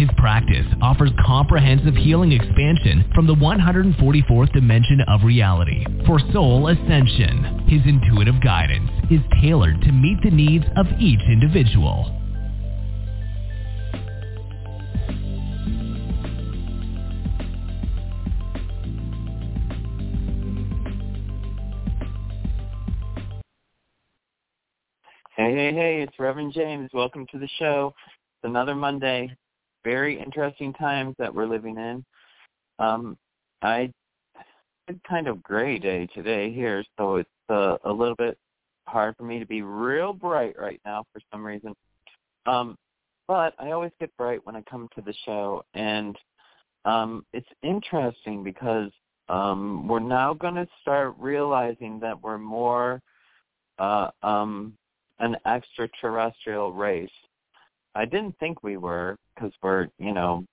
His practice offers comprehensive healing expansion from the 144th dimension of reality for soul ascension. His intuitive guidance is tailored to meet the needs of each individual. Hey, hey, hey, it's Reverend James. Welcome to the show. It's another Monday. Very interesting times that we're living in. Um, I had kind of gray day today here, so it's uh, a little bit hard for me to be real bright right now for some reason. Um, but I always get bright when I come to the show, and um, it's interesting because um, we're now going to start realizing that we're more uh, um, an extraterrestrial race. I didn't think we were because we're, you know,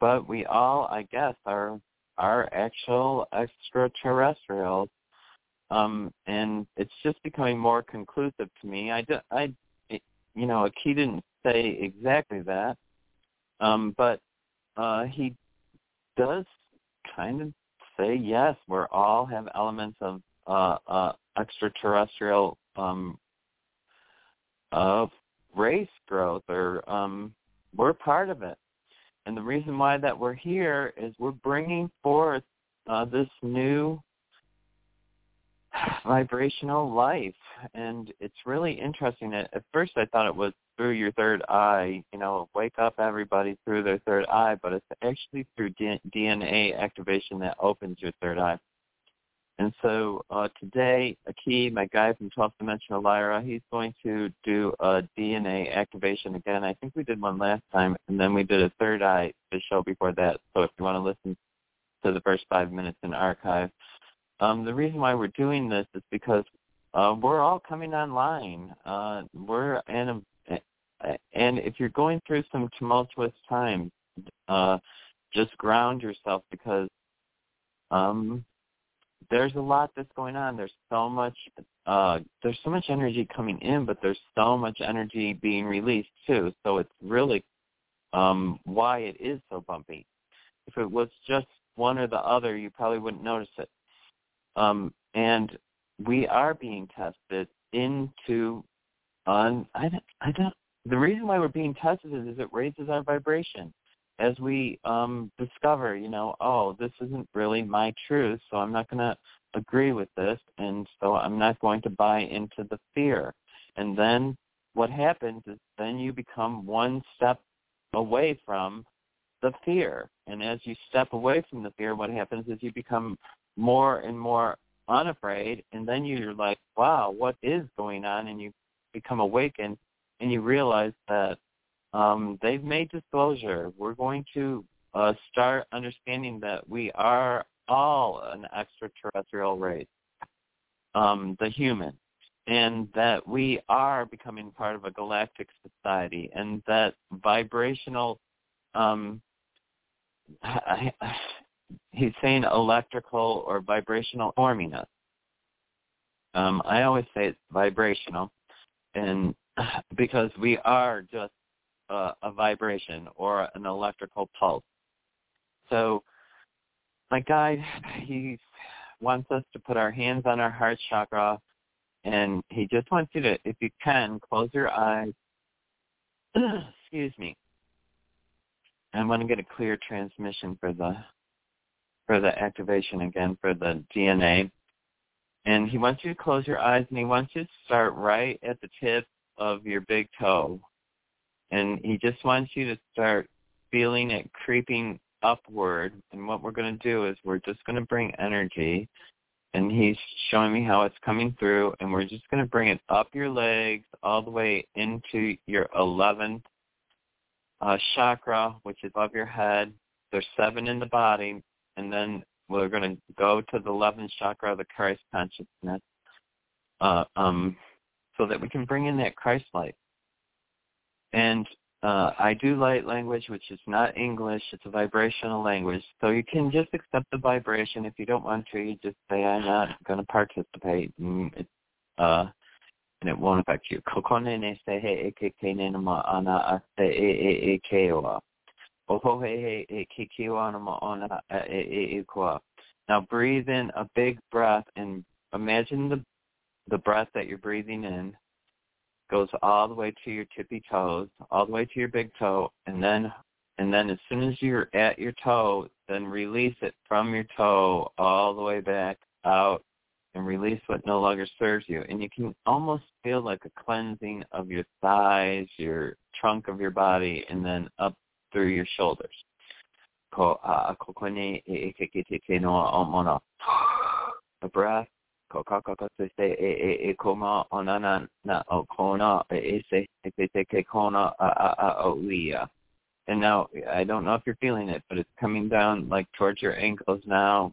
but we all, I guess, are are actual extraterrestrials. Um, and it's just becoming more conclusive to me. I, I, you know, Aki didn't say exactly that, um, but uh, he does kind of say yes. We're all have elements of uh, uh, extraterrestrial um, of race growth or um, we're part of it. And the reason why that we're here is we're bringing forth uh, this new vibrational life. And it's really interesting. At, at first I thought it was through your third eye, you know, wake up everybody through their third eye, but it's actually through D- DNA activation that opens your third eye. And so uh, today, Aki, my guy from 12th Dimensional Lyra, he's going to do a DNA activation again. I think we did one last time, and then we did a third eye the show before that. So if you want to listen to the first five minutes in archive, um, the reason why we're doing this is because uh, we're all coming online. Uh, we're in a, and if you're going through some tumultuous times, uh, just ground yourself because um, there's a lot that's going on. There's so much uh there's so much energy coming in, but there's so much energy being released too. So it's really um why it is so bumpy. If it was just one or the other, you probably wouldn't notice it. Um and we are being tested into on I don't, I don't the reason why we're being tested is, is it raises our vibration as we um, discover, you know, oh, this isn't really my truth, so I'm not going to agree with this, and so I'm not going to buy into the fear. And then what happens is then you become one step away from the fear. And as you step away from the fear, what happens is you become more and more unafraid, and then you're like, wow, what is going on? And you become awakened, and you realize that um, they've made disclosure. We're going to uh, start understanding that we are all an extraterrestrial race, um, the human, and that we are becoming part of a galactic society, and that vibrational, um, he's saying electrical or vibrational forming us. Um, I always say it's vibrational, and because we are just uh, a vibration or an electrical pulse. So my guide, he wants us to put our hands on our heart chakra, and he just wants you to, if you can, close your eyes. Excuse me. I want to get a clear transmission for the for the activation again for the DNA. And he wants you to close your eyes, and he wants you to start right at the tip of your big toe and he just wants you to start feeling it creeping upward. And what we're going to do is we're just going to bring energy, and he's showing me how it's coming through, and we're just going to bring it up your legs all the way into your 11th uh, chakra, which is above your head. There's seven in the body, and then we're going to go to the 11th chakra of the Christ consciousness, uh, um, so that we can bring in that Christ light. And uh, I do light language, which is not English. It's a vibrational language. So you can just accept the vibration. If you don't want to, you just say, I'm not going to participate. And it, uh, and it won't affect you. Now breathe in a big breath and imagine the the breath that you're breathing in goes all the way to your tippy toes, all the way to your big toe, and then and then as soon as you're at your toe, then release it from your toe all the way back out and release what no longer serves you. And you can almost feel like a cleansing of your thighs, your trunk of your body, and then up through your shoulders. A breath And now I don't know if you're feeling it, but it's coming down like towards your ankles now.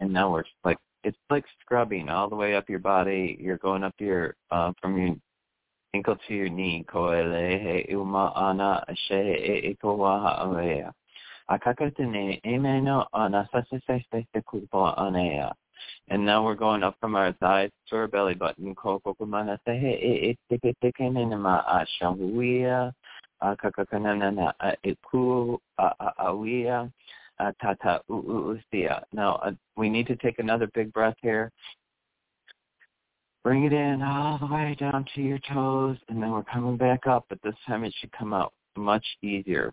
And now we're like it's like scrubbing all the way up your body. You're going up your uh from your ankle to your knee. And now we're going up from our thighs to our belly button. Now uh, we need to take another big breath here. Bring it in all the way down to your toes, and then we're coming back up, but this time it should come out much easier.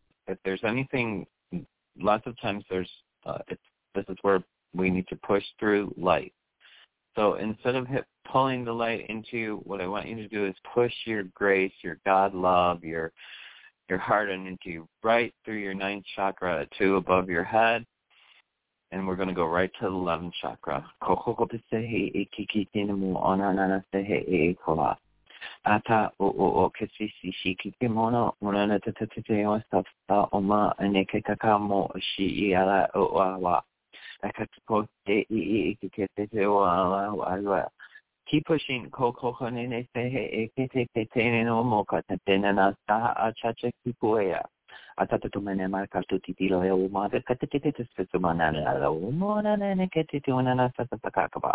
if there's anything, lots of times there's, uh, this is where we need to push through light. So instead of pulling the light into you, what I want you to do is push your grace, your God love, your your heart into right through your ninth chakra to above your head. And we're going to go right to the 11th chakra ata o o o ke si si si ki ke mono mona na te te te te o ma ane ke kaka mo shi i ala o a wa a ka po te i i ki ke te te o ala o ala keep pushing ko ko ko ne ne se he e ke te ke te ne no mo ka te te na sa a cha che ki ko ya ata te to mene ma ka tu ti ti lo e o ma te ka te te te te se ma na na o mo na ne ke te te o na na sa sa ka ka ba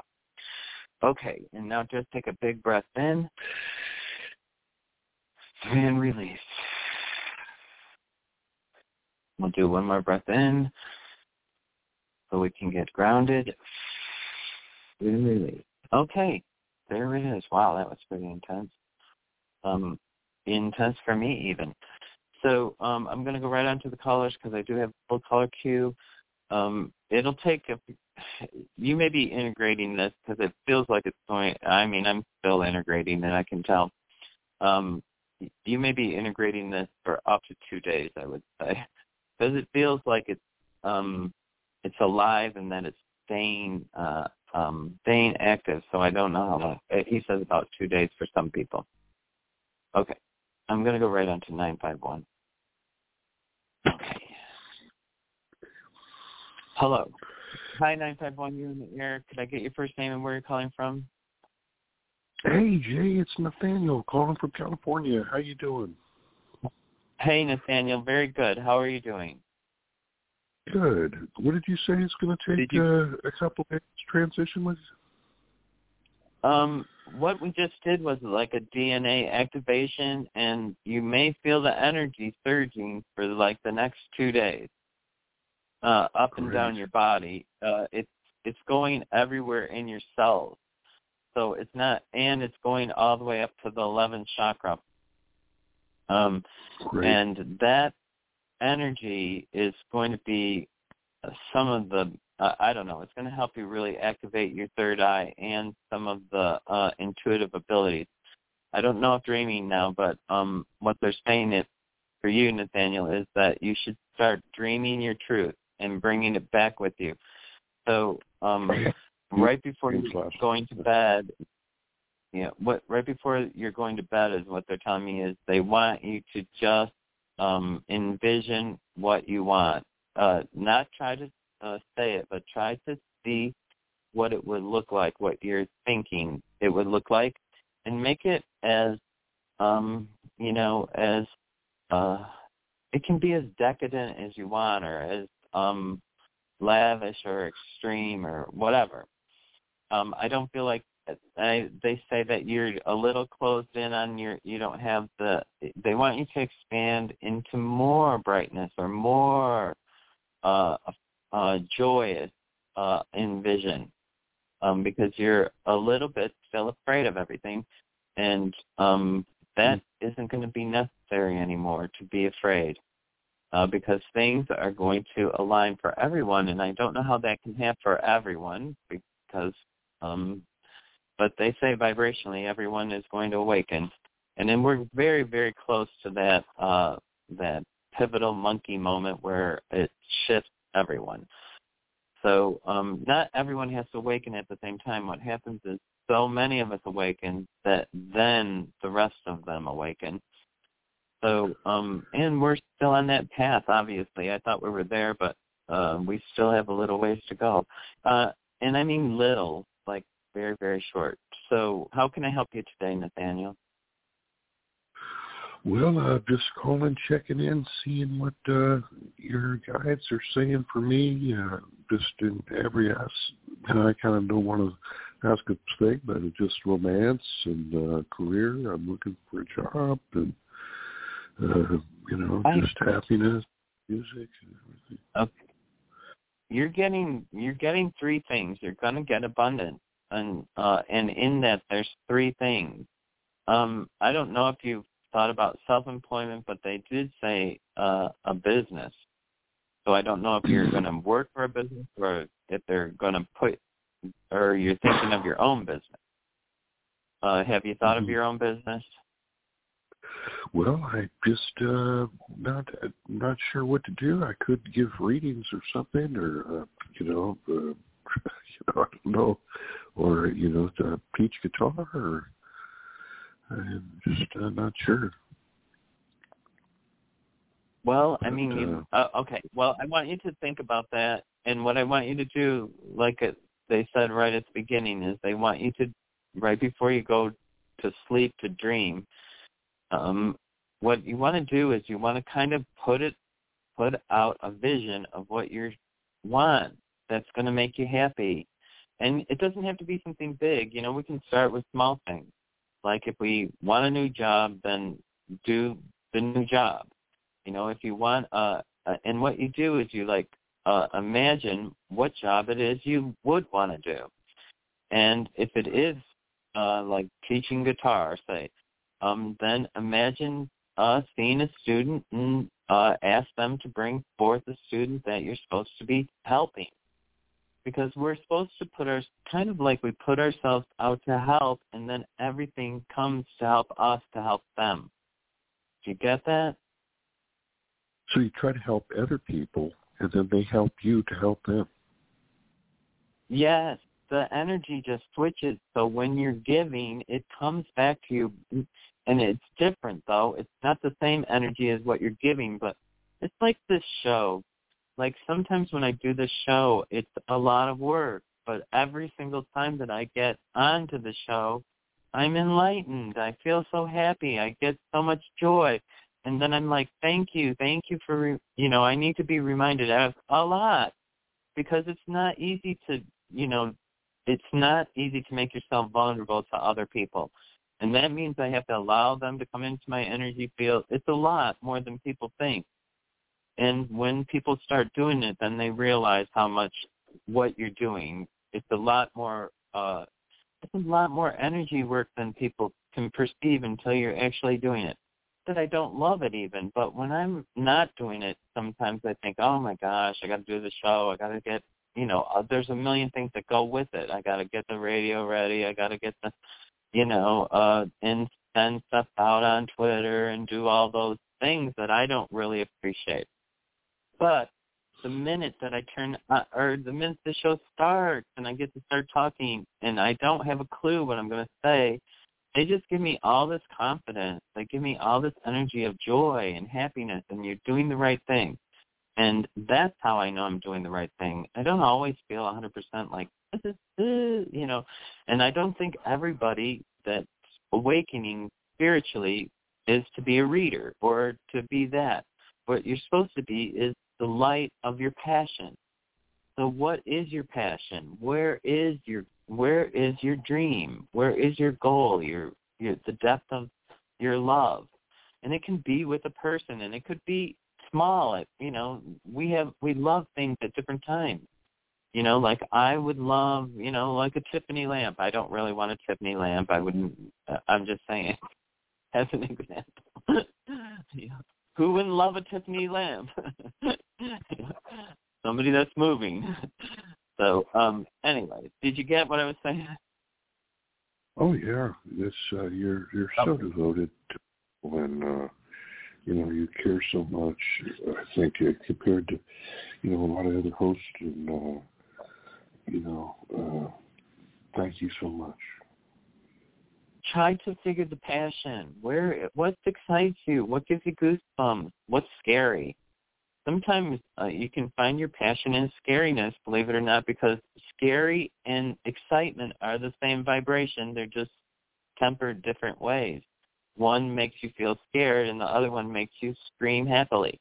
Okay, and now just take a big breath in and release. We'll do one more breath in so we can get grounded. And release. Okay, there it is. Wow, that was pretty intense. Um, intense for me even. So um, I'm going to go right on to the callers because I do have full caller queue. Um, it'll take a you may be integrating this because it feels like it's going. I mean, I'm still integrating it. I can tell. Um, you may be integrating this for up to two days. I would say because it feels like it's um, it's alive and that it's staying uh, um, staying active. So I don't know how long. Uh, he says about two days for some people. Okay, I'm to go right on to nine five one. Okay. Hello. Hi, 951, you're in the air. Could I get your first name and where you're calling from? Hey, Jay, it's Nathaniel calling from California. How you doing? Hey, Nathaniel. Very good. How are you doing? Good. What did you say it's going to take you... uh, a couple of transition with? Um, what we just did was like a DNA activation, and you may feel the energy surging for like the next two days uh, up and down your body. Uh, it's it's going everywhere in your cells. So it's not, and it's going all the way up to the 11th chakra. Um, and that energy is going to be uh, some of the uh, I don't know. It's going to help you really activate your third eye and some of the uh, intuitive abilities. I don't know if dreaming now, but um, what they're saying it for you, Nathaniel, is that you should start dreaming your truth and bringing it back with you. So um, right before you're going to bed, yeah, what right before you're going to bed is what they're telling me is they want you to just um, envision what you want, uh, not try to uh, say it, but try to see what it would look like, what you're thinking it would look like, and make it as um, you know as uh, it can be as decadent as you want or as um, lavish or extreme or whatever. Um, I don't feel like I, they say that you're a little closed in on your you don't have the they want you to expand into more brightness or more uh, uh, joyous uh, in vision um, because you're a little bit still afraid of everything and um, that mm-hmm. isn't going to be necessary anymore to be afraid uh, because things are going to align for everyone, and I don't know how that can happen for everyone because, um, but they say vibrationally everyone is going to awaken, and then we're very very close to that uh, that pivotal monkey moment where it shifts everyone. So um, not everyone has to awaken at the same time. What happens is so many of us awaken that then the rest of them awaken. So, um, and we're still on that path, obviously. I thought we were there, but uh, we still have a little ways to go. Uh, and I mean little, like very, very short. So how can I help you today, Nathaniel? Well, uh, just calling, checking in, seeing what uh, your guides are saying for me. Uh, just in every aspect, and I kind of don't want to ask a thing, but it's just romance and uh, career. I'm looking for a job and uh, you know, just happiness, music, and everything. Okay. You're getting you're getting three things. You're gonna get abundance, and uh, and in that there's three things. Um, I don't know if you've thought about self-employment, but they did say uh, a business. So I don't know if you're going to work for a business or if they're going to put, or you're thinking of your own business. Uh, have you thought mm-hmm. of your own business? Well, I just uh not not sure what to do. I could give readings or something, or uh, you know, uh, you know, I don't know, or you know, to teach guitar, or I'm just uh, not sure. Well, I mean, you, uh, uh, okay. Well, I want you to think about that, and what I want you to do, like it, they said right at the beginning, is they want you to, right before you go to sleep, to dream. Um, what you want to do is you want to kind of put it, put out a vision of what you want that's going to make you happy, and it doesn't have to be something big. You know, we can start with small things. Like if we want a new job, then do the new job. You know, if you want uh, uh and what you do is you like uh imagine what job it is you would want to do. And if it is uh like teaching guitar, say, um then imagine uh seeing a student and uh ask them to bring forth a student that you're supposed to be helping because we're supposed to put our kind of like we put ourselves out to help and then everything comes to help us to help them. Do you get that? So you try to help other people and then they help you to help them. Yes. The energy just switches. So when you're giving, it comes back to you and it's different though. It's not the same energy as what you're giving, but it's like this show like sometimes when I do the show, it's a lot of work, but every single time that I get onto the show, I'm enlightened. I feel so happy. I get so much joy. And then I'm like, thank you, thank you for, re-, you know, I need to be reminded of a lot because it's not easy to, you know, it's not easy to make yourself vulnerable to other people. And that means I have to allow them to come into my energy field. It's a lot more than people think. And when people start doing it, then they realize how much what you're doing. It's a lot more. uh It's a lot more energy work than people can perceive until you're actually doing it. that I don't love it even, but when I'm not doing it, sometimes I think, oh my gosh, I got to do the show. I got to get, you know, uh, there's a million things that go with it. I got to get the radio ready. I got to get the, you know, uh, and send stuff out on Twitter and do all those things that I don't really appreciate. But the minute that I turn, uh, or the minute the show starts and I get to start talking and I don't have a clue what I'm going to say, they just give me all this confidence. They give me all this energy of joy and happiness and you're doing the right thing. And that's how I know I'm doing the right thing. I don't always feel 100% like, uh, you know, and I don't think everybody that's awakening spiritually is to be a reader or to be that. What you're supposed to be is the light of your passion. So what is your passion? Where is your where is your dream? Where is your goal? Your your the depth of your love. And it can be with a person and it could be small. It, you know, we have we love things at different times. You know, like I would love, you know, like a Tiffany lamp. I don't really want a Tiffany lamp. I wouldn't. I'm just saying, as an example. yeah. Who wouldn't love a Tiffany lamp? Somebody that's moving. So, um, anyway, did you get what I was saying? Oh yeah, this uh, you're you're so oh. devoted to when uh, you know you care so much. I think uh, compared to you know a lot of other hosts, and uh, you know, uh, thank you so much. Try to figure the passion. Where what excites you? What gives you goosebumps? What's scary? sometimes uh, you can find your passion in scariness, believe it or not, because scary and excitement are the same vibration. They're just tempered different ways. One makes you feel scared, and the other one makes you scream happily.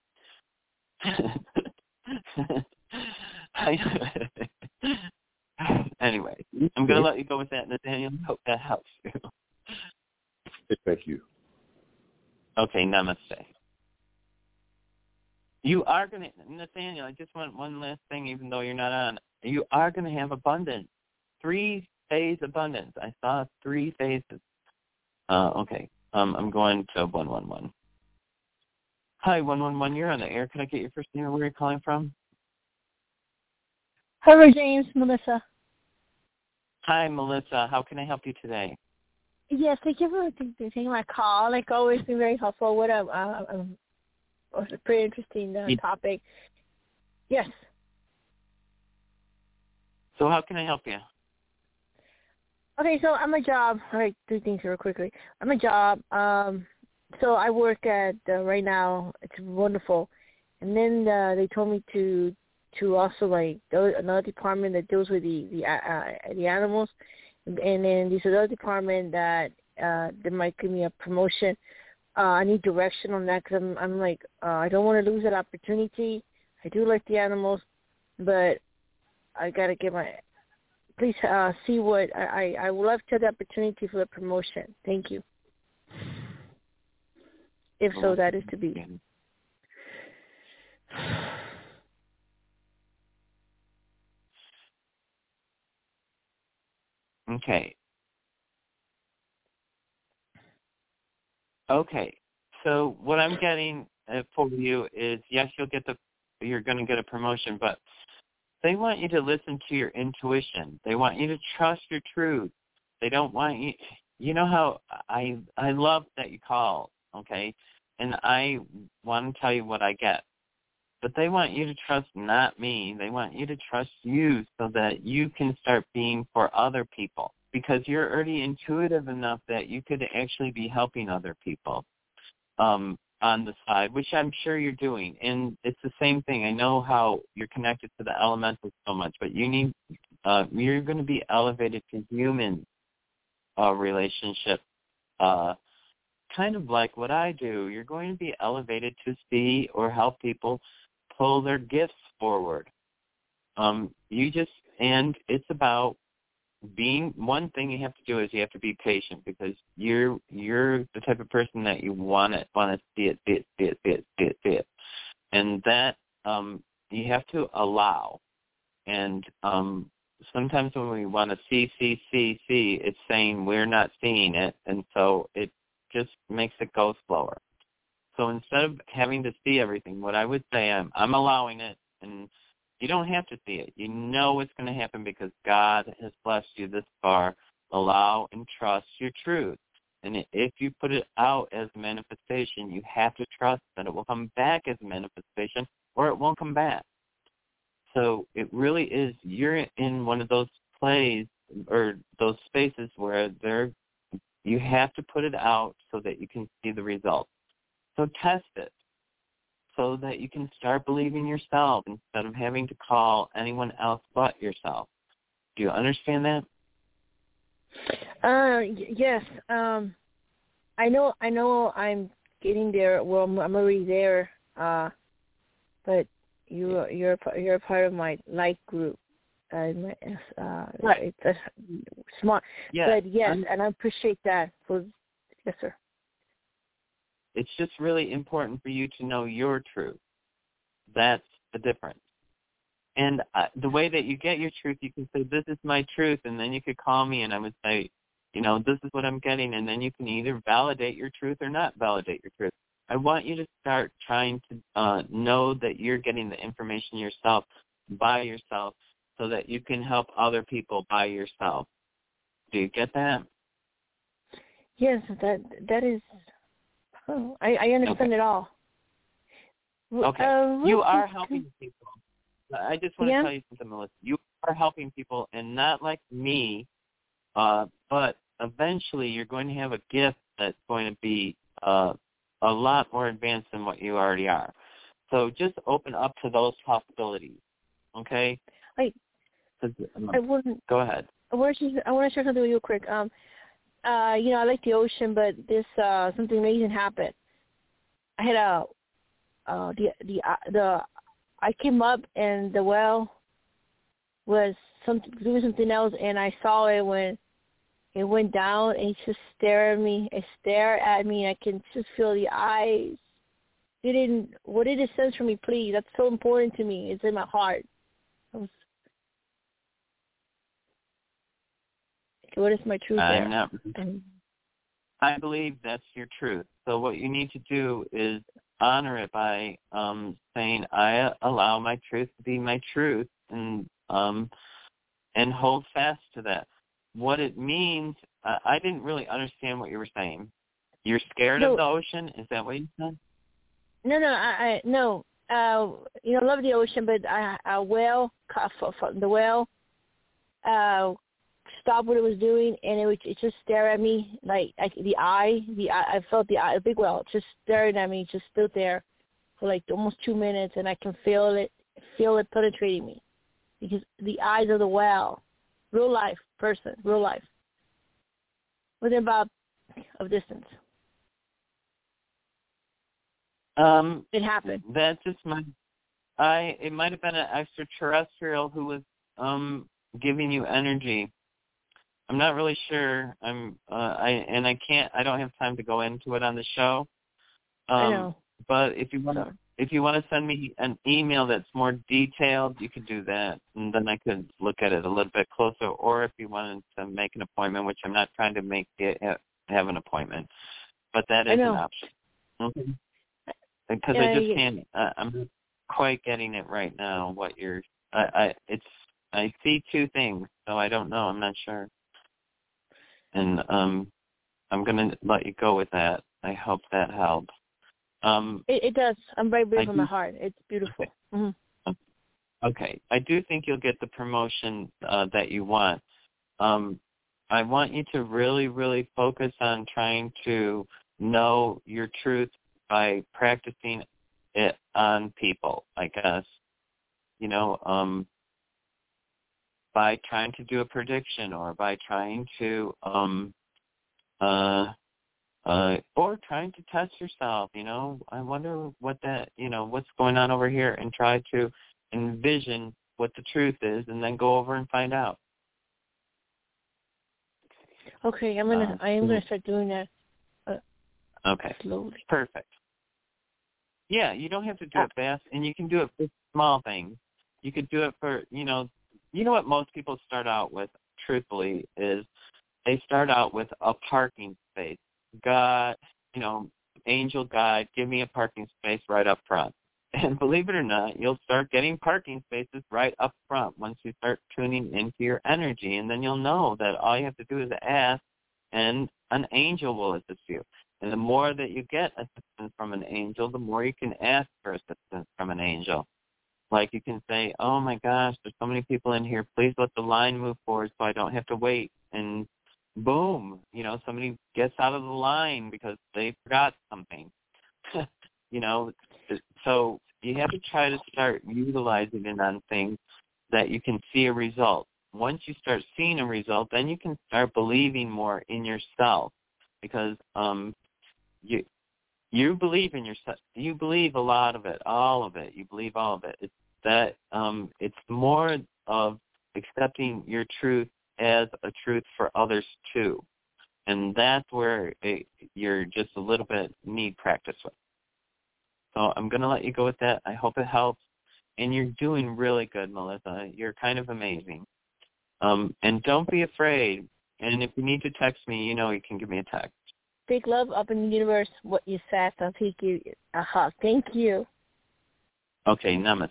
anyway, I'm going to let you go with that, Nathaniel. Hope that helps you. Thank you. Okay, namaste. You are going to, Nathaniel, I just want one last thing, even though you're not on. You are going to have abundance. Three phase abundance. I saw three phases. Uh, okay. Um, I'm going to 111. Hi, 111. You're on the air. Can I get your first name and where you're calling from? Hello, James. Melissa. Hi, Melissa. How can I help you today? Yes, thank you for taking my call. Like always, been very helpful. What a, a, was a pretty interesting uh, topic. Yes. So how can I help you? Okay, so I'm a job. All right, two things real quickly. I'm a job. Um, so I work at uh, right now. It's wonderful, and then uh, they told me to to also like another department that deals with the the uh, the animals, and then there's another department that uh, they might give me a promotion uh, I need direction on that because I'm I'm like uh, I don't want to lose that opportunity. I do like the animals, but I gotta get my. Please uh, see what I, I would love to have the opportunity for the promotion. Thank you. If so, that is to be. Okay. Okay. So what I'm getting uh, for you is yes, you'll get the you're going to get a promotion, but they want you to listen to your intuition. They want you to trust your truth. They don't want you you know how I I love that you call, okay? And I want to tell you what I get. But they want you to trust not me. They want you to trust you so that you can start being for other people because you're already intuitive enough that you could actually be helping other people um, on the side, which I'm sure you're doing. And it's the same thing. I know how you're connected to the elementals so much, but you need uh, you're going to be elevated to human uh, relationship, uh, kind of like what I do. You're going to be elevated to see or help people pull their gifts forward. Um, you just and it's about being one thing you have to do is you have to be patient because you're you're the type of person that you want it want to see it see it see it see it see it see it. And that um you have to allow. And um sometimes when we want to see see see see it's saying we're not seeing it. And so it just makes it go slower. So instead of having to see everything, what I would say, I'm, I'm allowing it, and you don't have to see it. You know it's going to happen because God has blessed you this far. Allow and trust your truth. And if you put it out as manifestation, you have to trust that it will come back as manifestation or it won't come back. So it really is, you're in one of those plays or those spaces where there, you have to put it out so that you can see the results. So test it so that you can start believing yourself instead of having to call anyone else but yourself. Do you understand that? Uh, yes. Um, I know. I know. I'm getting there. Well, I'm, I'm already there. Uh, but you you're you're a part of my light group. Uh, my, uh, right. It's a smart. Yeah. But yes, I'm, and I appreciate that. For yes, sir. It's just really important for you to know your truth. That's the difference. And uh, the way that you get your truth, you can say, "This is my truth," and then you could call me, and I would say, "You know, this is what I'm getting," and then you can either validate your truth or not validate your truth. I want you to start trying to uh, know that you're getting the information yourself by yourself, so that you can help other people by yourself. Do you get that? Yes, that that is. Oh, I, I understand okay. it all. Okay, uh, you are helping people. I just want yeah? to tell you something, Melissa. You are helping people, and not like me, uh, but eventually you're going to have a gift that's going to be uh, a lot more advanced than what you already are. So just open up to those possibilities. Okay. I um, I wouldn't. Go ahead. I want to I want to share something with you quick. Um, uh, you know, I like the ocean, but this uh something amazing happened. I had a uh the the uh, the I came up and the well was something doing something else, and I saw it when it went down, and it just stared at me. It stared at me. I can just feel the eyes. It didn't. What did it sense for me, please? That's so important to me. It's in my heart. Was, what is my truth I'm there? And, I believe that's your truth. So what you need to do is honor it by um saying I allow my truth to be my truth and um and hold fast to that. What it means, uh, I didn't really understand what you were saying. You're scared No. of the ocean? Is that what you said? no, no, I, I no. Uh, you know, love the ocean, but I, a whale, ca- f- f- the whale, uh, stopped what it was doing, and it, was, it just stared at me like, like the eye, the eye, I felt the eye, a big whale just staring at me, just stood there for like almost two minutes, and I can feel it, feel it penetrating me, because the eyes of the whale, real life person, real life, within about of distance. Um, It happened. That's just my. I it might have been an extraterrestrial who was um giving you energy. I'm not really sure. I'm uh, I and I can't. I don't have time to go into it on the show. Um, I know. But if you want to, if you want to send me an email that's more detailed, you could do that, and then I could look at it a little bit closer. Or if you wanted to make an appointment, which I'm not trying to make it have an appointment, but that is an option. Okay. Because Yeah, I just can't. Uh, I'm quite getting it right now. What you're, I, I, it's, I see two things, so I don't know. I'm not sure. And um, I'm gonna let you go with that. I hope that helps. Um, It, it does. I'm very brave in my heart. It's beautiful. hmm Okay, I do think you'll get the promotion uh, that you want. Um, I want you to really, really focus on trying to know your truth by practicing it on people. I guess, you know, um, by trying to do a prediction or by trying to, um, uh, uh, or trying to test yourself. You know, I wonder what that, you know, what's going on over here, and try to envision what the truth is and then go over and find out. Okay, I'm gonna. Uh, I am gonna start doing that Okay. slowly. Perfect. Yeah, you don't have to do Uh, it fast and you can do it for small things. You could do it for, you know, you know what most people start out with, truthfully, is they start out with a parking space. God, you know, angel guide, give me a parking space right up front. And believe it or not, you'll start getting parking spaces right up front once you start tuning into your energy. And then you'll know that all you have to do is ask and an angel will assist you. And the more that you get assistance from an angel, the more you can ask for assistance from an angel. Like you can say, oh my gosh, there's so many people in here. Please let the line move forward so I don't have to wait. And boom, you know, somebody gets out of the line because they forgot something. you know, so you have to try to start utilizing it on things that you can see a result. Once you start seeing a result, then you can start believing more in yourself because um you you believe in yourself. You believe a lot of it, all of it. You believe all of it. It's that um it's more of accepting your truth as a truth for others too. And that's where it, you're just a little bit need practice with. So I'm going to let you go with that. I hope it helps. And you're doing really good, Melissa. You're kind of amazing. Um, and don't be afraid. And if you need to text me, you know you can give me a text. Big love up in the universe. What you said, I'll take you a hug. Thank you. Okay, namaste.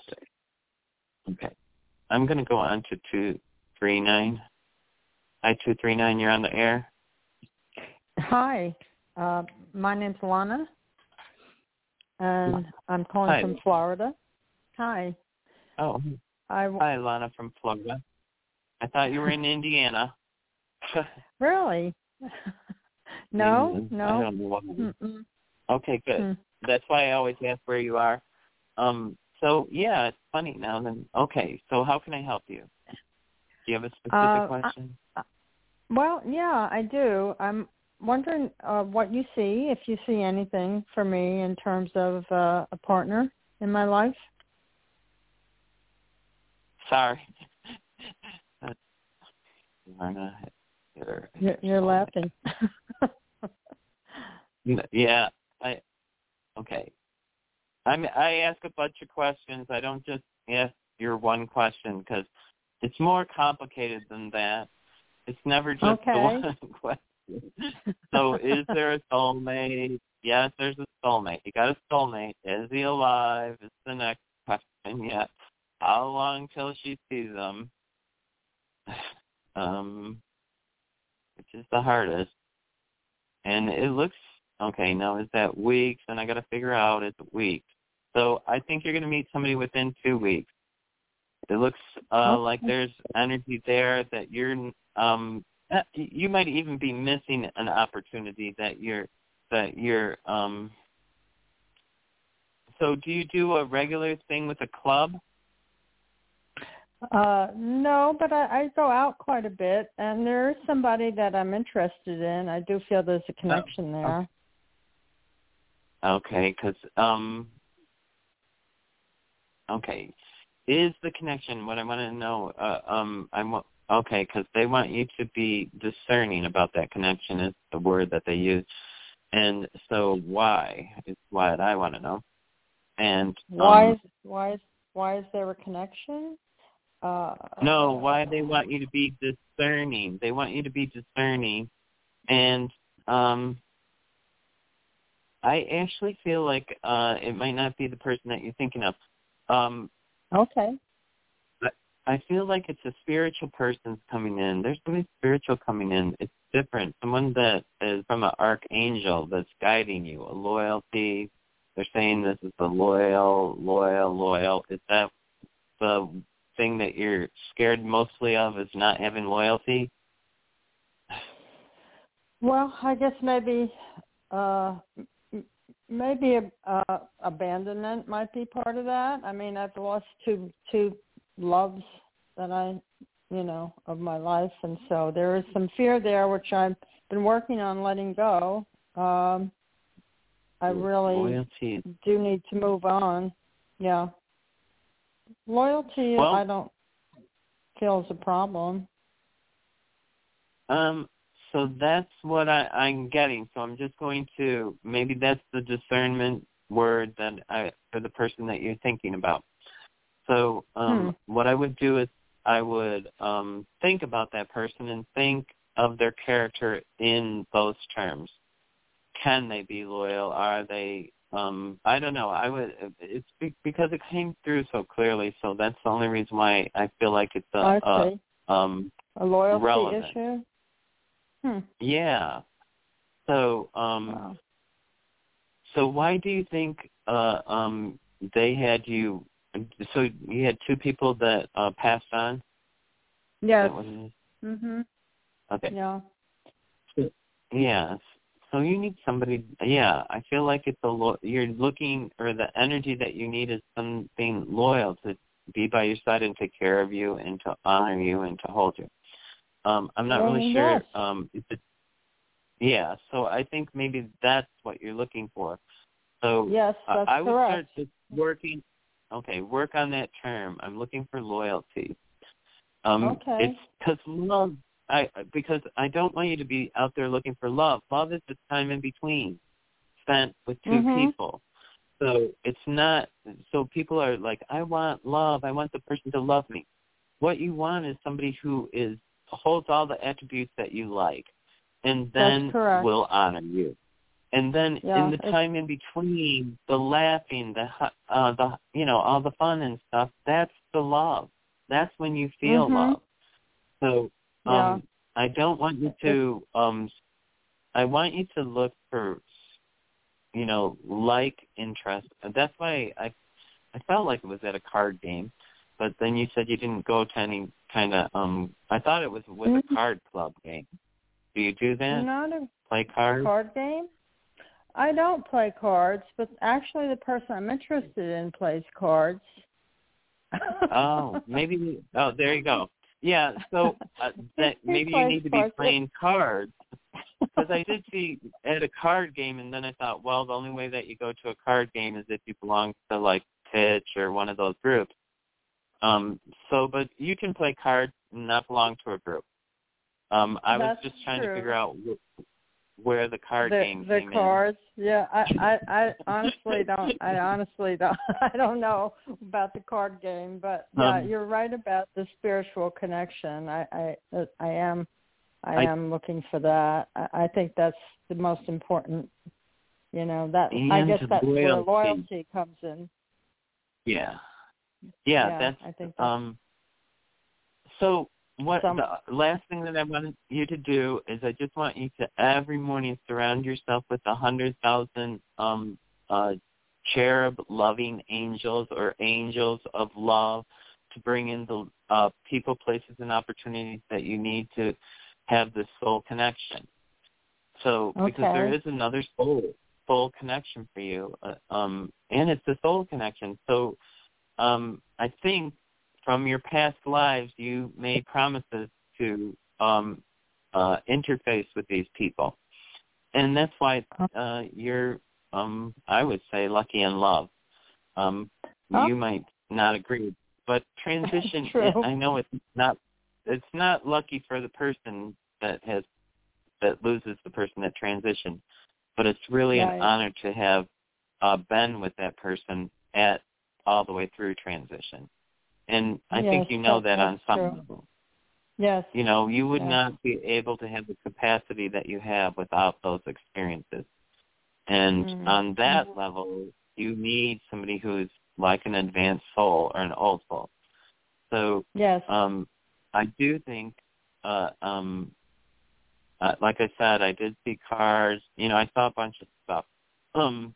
Okay. I'm going to go on to 239. Hi, 239, you're on the air. Hi. Uh, my name's Lana, and I'm calling Hi. from Florida. Hi. Oh, I hi, Lana from Florida. I thought you were in Indiana. really? No, I no. don't know what. Okay, good. Hmm. That's why I always ask where you are. Um, so yeah, it's funny now. Then okay, so how can I help you? Do you have a specific Uh, I- question? Well, yeah, I do. I'm wondering uh, what you see, if you see anything for me in terms of uh, a partner in my life. Sorry. That's- Lana, you're- You're, you're laughing. Yeah, I okay. I I ask a bunch of questions. I don't just ask your one question because it's more complicated than that. It's never just the one question. So, is there a soulmate? Yes, there's a soulmate. You got a soulmate. Is he alive? Is the next question. Yes. How long till she sees him? Um, which is the hardest. And it looks okay. Now is that weeks? And I got to figure out it's weeks. So I think you're going to meet somebody within two weeks. It looks uh, Okay. like there's energy there that you're. Um, uh, you might even be missing an opportunity that you're that you're. Um, so do you do a regular thing with a club? Uh, no, but I, I go out quite a bit, and there is somebody that I'm interested in. I do feel there's a connection there. Okay, because um, okay, is the connection what I want to know? Uh, um, I want okay, because they want you to be discerning about that connection is the word that they use, and so why is what I want to know, and Why um, is why is why is there a connection? Uh, no, why they want you to be discerning? They want you to be discerning, and um. I actually feel like uh it might not be the person that you're thinking of. Um Okay. I feel like it's a spiritual person's coming in. There's somebody spiritual coming in. It's different. Someone that is from an archangel that's guiding you. A loyalty. They're saying this is the loyal, loyal, loyal. Is that the thing that you're scared mostly of? Is not having loyalty? Well, I guess maybe uh maybe uh, abandonment might be part of that. I mean, I've lost two two loves that I, you know, of my life, and so there is some fear there, which I've been working on letting go. Um, I really loyalty. do need to move on. Yeah, loyalty. Well- I don't feel is a problem. Um, so that's what I, I'm getting. So I'm just going to maybe that's the discernment word that I for the person that you're thinking about. So um, what I would do is I would um, think about that person and think of their character in those terms. can they be loyal? Are they um I don't know. I would it's be, because it came through so clearly, so that's the only reason why I feel like it's a, a um A loyalty relevant. issue. Hmm. yeah. So um Wow. so why do you think uh um they had you so you had two people that uh passed on? Is Yes. that what it is? Mhm. Okay. Yeah. Yes. So you need somebody. Yeah, I feel like it's a lo- you're looking, or the energy that you need is something loyal to be by your side and take care of you and to honor you and to hold you. Um, I'm not really Well, sure. yes. Um, if it, yeah. So I think maybe that's what you're looking for. So Yes, I- that's I would correct. start just working. Okay, work on that term. I'm looking for loyalty. Um, Okay. It's because love. I because I don't want you to be out there looking for love. Love is the time in between spent with 2 Mhm. people. So it's not. So people are like, I want love. I want the person to love me. What you want is somebody who is holds all the attributes that you like, and then will honor you. And then Yeah, in the time in between, the laughing, the uh, the you know all the fun and stuff. That's the love. That's when you feel Mhm. love. So um, Yeah. I don't want you to. Um, I want you to look for, you know, like interest. That's why I, I felt like it was at a card game, but then you said you didn't go to any kind of. Um, I thought it was with a card club game. Do you do that? Not a Play cards? card game. I don't play cards, but actually the person I'm interested in plays cards. Oh, maybe. Oh, there you go. Yeah. So uh, that maybe you need to be playing cards. Because I did see at a card game, and then I thought, well, the only way that you go to a card game is if you belong to like Pitch or one of those groups. Um. So, but you can play cards and not belong to a group. Um. I was just trying true. to figure out wh- where the card the, game the came cards. Yeah, I, I I honestly don't. I honestly don't. I don't know about the card game, but yeah, Um, you're right about the spiritual connection. I I I am I, I- am looking for that. I, I think that's the most important. You know that I guess that's where loyalty. loyalty comes in. in. Yeah. Yeah. Yeah, that's I think that's- um. So what Some- the last thing that I want you to do is I just want you to every morning surround yourself with a hundred thousand um uh cherub loving angels or angels of love to bring in the uh people, places and opportunities that you need to have this soul connection. So because there is another soul soul connection for you. Uh, um and it's the soul connection. So um I think from your past lives you made promises to um uh interface with these people and that's why uh you're um i would say lucky in love um Oh. you might not agree but transition i know it's not it's not lucky for the person that has that loses the person that transitioned but it's really Right. an honor to have uh been with that person at all the way through transition and I Yes, think you know that- on some true. level. Yes. You know, you would Yeah. not be able to have the capacity that you have without those experiences. And Mm. on that Mhm. level, you need somebody who's like an advanced soul or an old soul. So Yes. um I do think uh um uh, like I said, I did see cars, you know, I saw a bunch of stuff. Um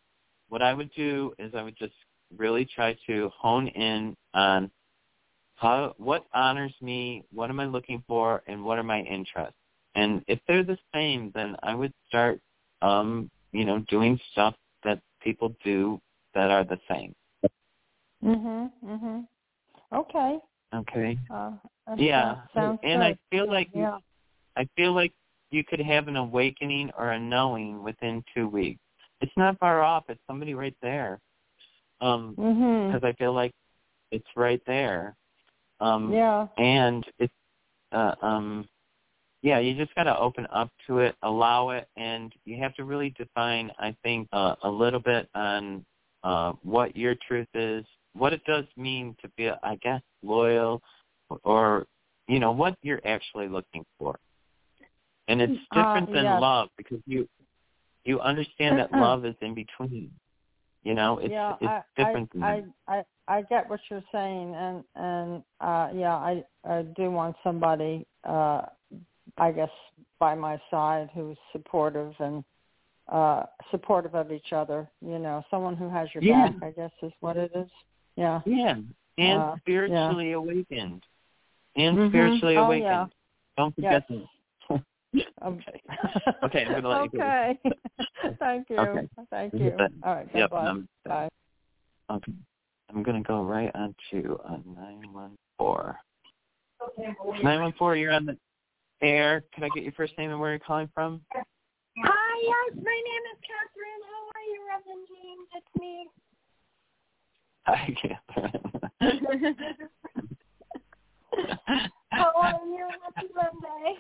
what I would do is I would just really try to hone in on how what honors me, what am I looking for, and what are my interests. And if they're the same, then I would start, um, you know, doing stuff that people do that are the same. Mhm. Mhm. Okay. Okay. Uh, Yeah, sounds- and I feel like yeah. I feel like you could have an awakening or a knowing within two weeks. It's not far off. It's somebody right there. Um, Mhm. because I feel like it's right there. Um, Yeah. and it's uh um yeah you just got to open up to it allow it and you have to really define i think uh, a little bit on uh what your truth is what it does mean to be i guess loyal or you know what you're actually looking for and it's Uh, different than yes. love because you You understand that love is in between. You know, it's yeah, it's I, different. I, I, I I get what you're saying, and and uh yeah, I I do want somebody, uh I guess, by my side who's supportive and uh supportive of each other. You know, someone who has your Yeah. back. I guess is what it is. Yeah. yeah, and Uh, spiritually awakened, and Mhm. spiritually Oh, awakened. yeah. Don't forget Yes. that. Okay. Okay, I'm gonna let you go. okay. Thank you. Okay. Thank you. it All right. Yep. I'm, Bye. okay. I'm gonna go right on to uh, nine one four. Nine one four. You're on the air. Can I get your first name and where you're calling from? Hi, yes, my name is Catherine. How are you, Reverend James? It's me. Hi, Catherine. How are you? Happy Monday.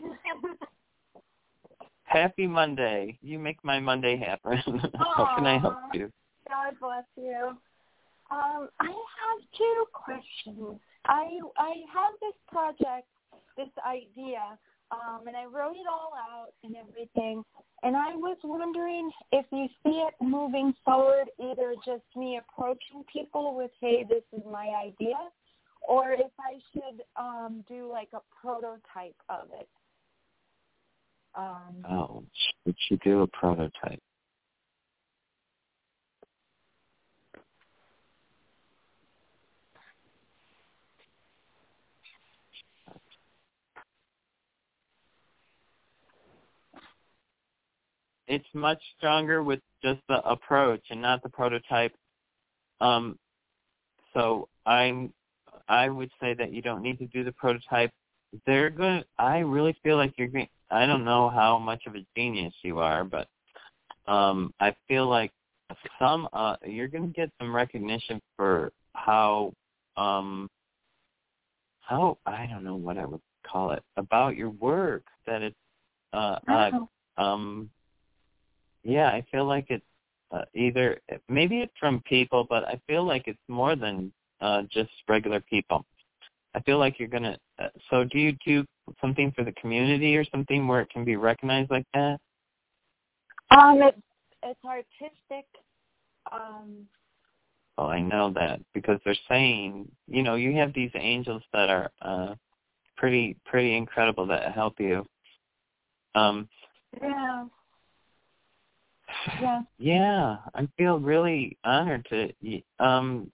Happy Monday. You make my Monday happen. How can I help you? God bless you. Um, I have two questions. I I have this project, this idea, um, and I wrote it all out and everything. And I was wondering if you see it moving forward, either just me approaching people with, "Hey, this is my idea," or if I should um, do like a prototype of it. Um, Oh, should you do a prototype? It's much stronger with just the approach and not the prototype. Um, so I'm, I would say that you don't need to do the prototype. They're going. I really feel like you're going. I don't know how much of a genius you are, but um, I feel like some uh, you're going to get some recognition for how um, how I don't know what I would call it about your work that it's uh, uh um yeah I feel like it's uh, either maybe it's from people but I feel like it's more than uh just regular people I feel like you're gonna uh, so do you do something for the community or something where it can be recognized like that Um, it's it's artistic. Um, Oh, I know that because they're saying, you know, you have these angels that are uh pretty pretty incredible that help you. Um yeah, yeah. yeah, I feel really honored to um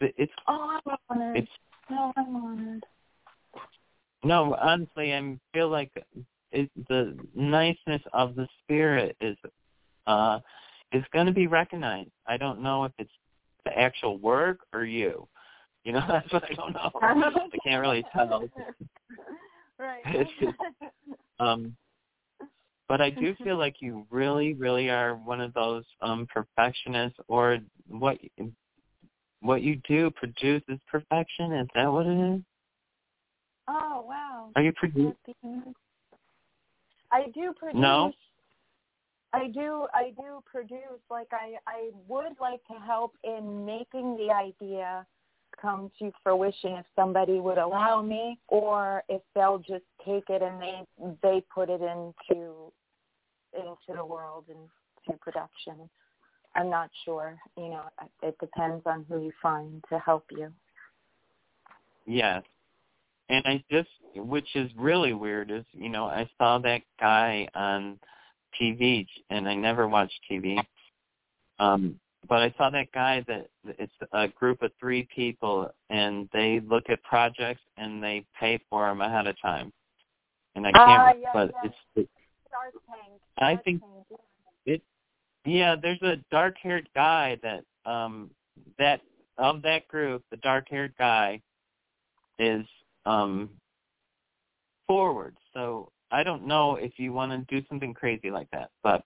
it's Oh, I'm honored. it's no, I'm honored. no, honestly, I feel like it, the niceness of the spirit is uh is going to be recognized. I don't know if it's the actual work or you. You know, that's what I don't know. I can't really tell. right. It's just- Um, but I do feel like you really, really are one of those um, perfectionists, or what what you do produces perfection. Is that what it is? oh wow. Are you produ- I do produce. No. I do. I do produce. Like I, I would like to help in making the idea come to fruition if somebody would allow me, or if they'll just take it and they they put it into into the world and to production. I'm not sure. You know, it depends on who you find to help you. Yes. And I just, which is really weird, is you know I saw that guy on TV, and I never watch TV. Um, but I saw that guy that it's a group of three people, and they look at projects and they pay for them ahead of time. And I can't, Ah, yeah, but yeah. it's, it's Shark Tank. I think- Tank, it yeah there's a dark haired guy that um that of that group the dark haired guy is um forward so i don't know if you want to do something crazy like that but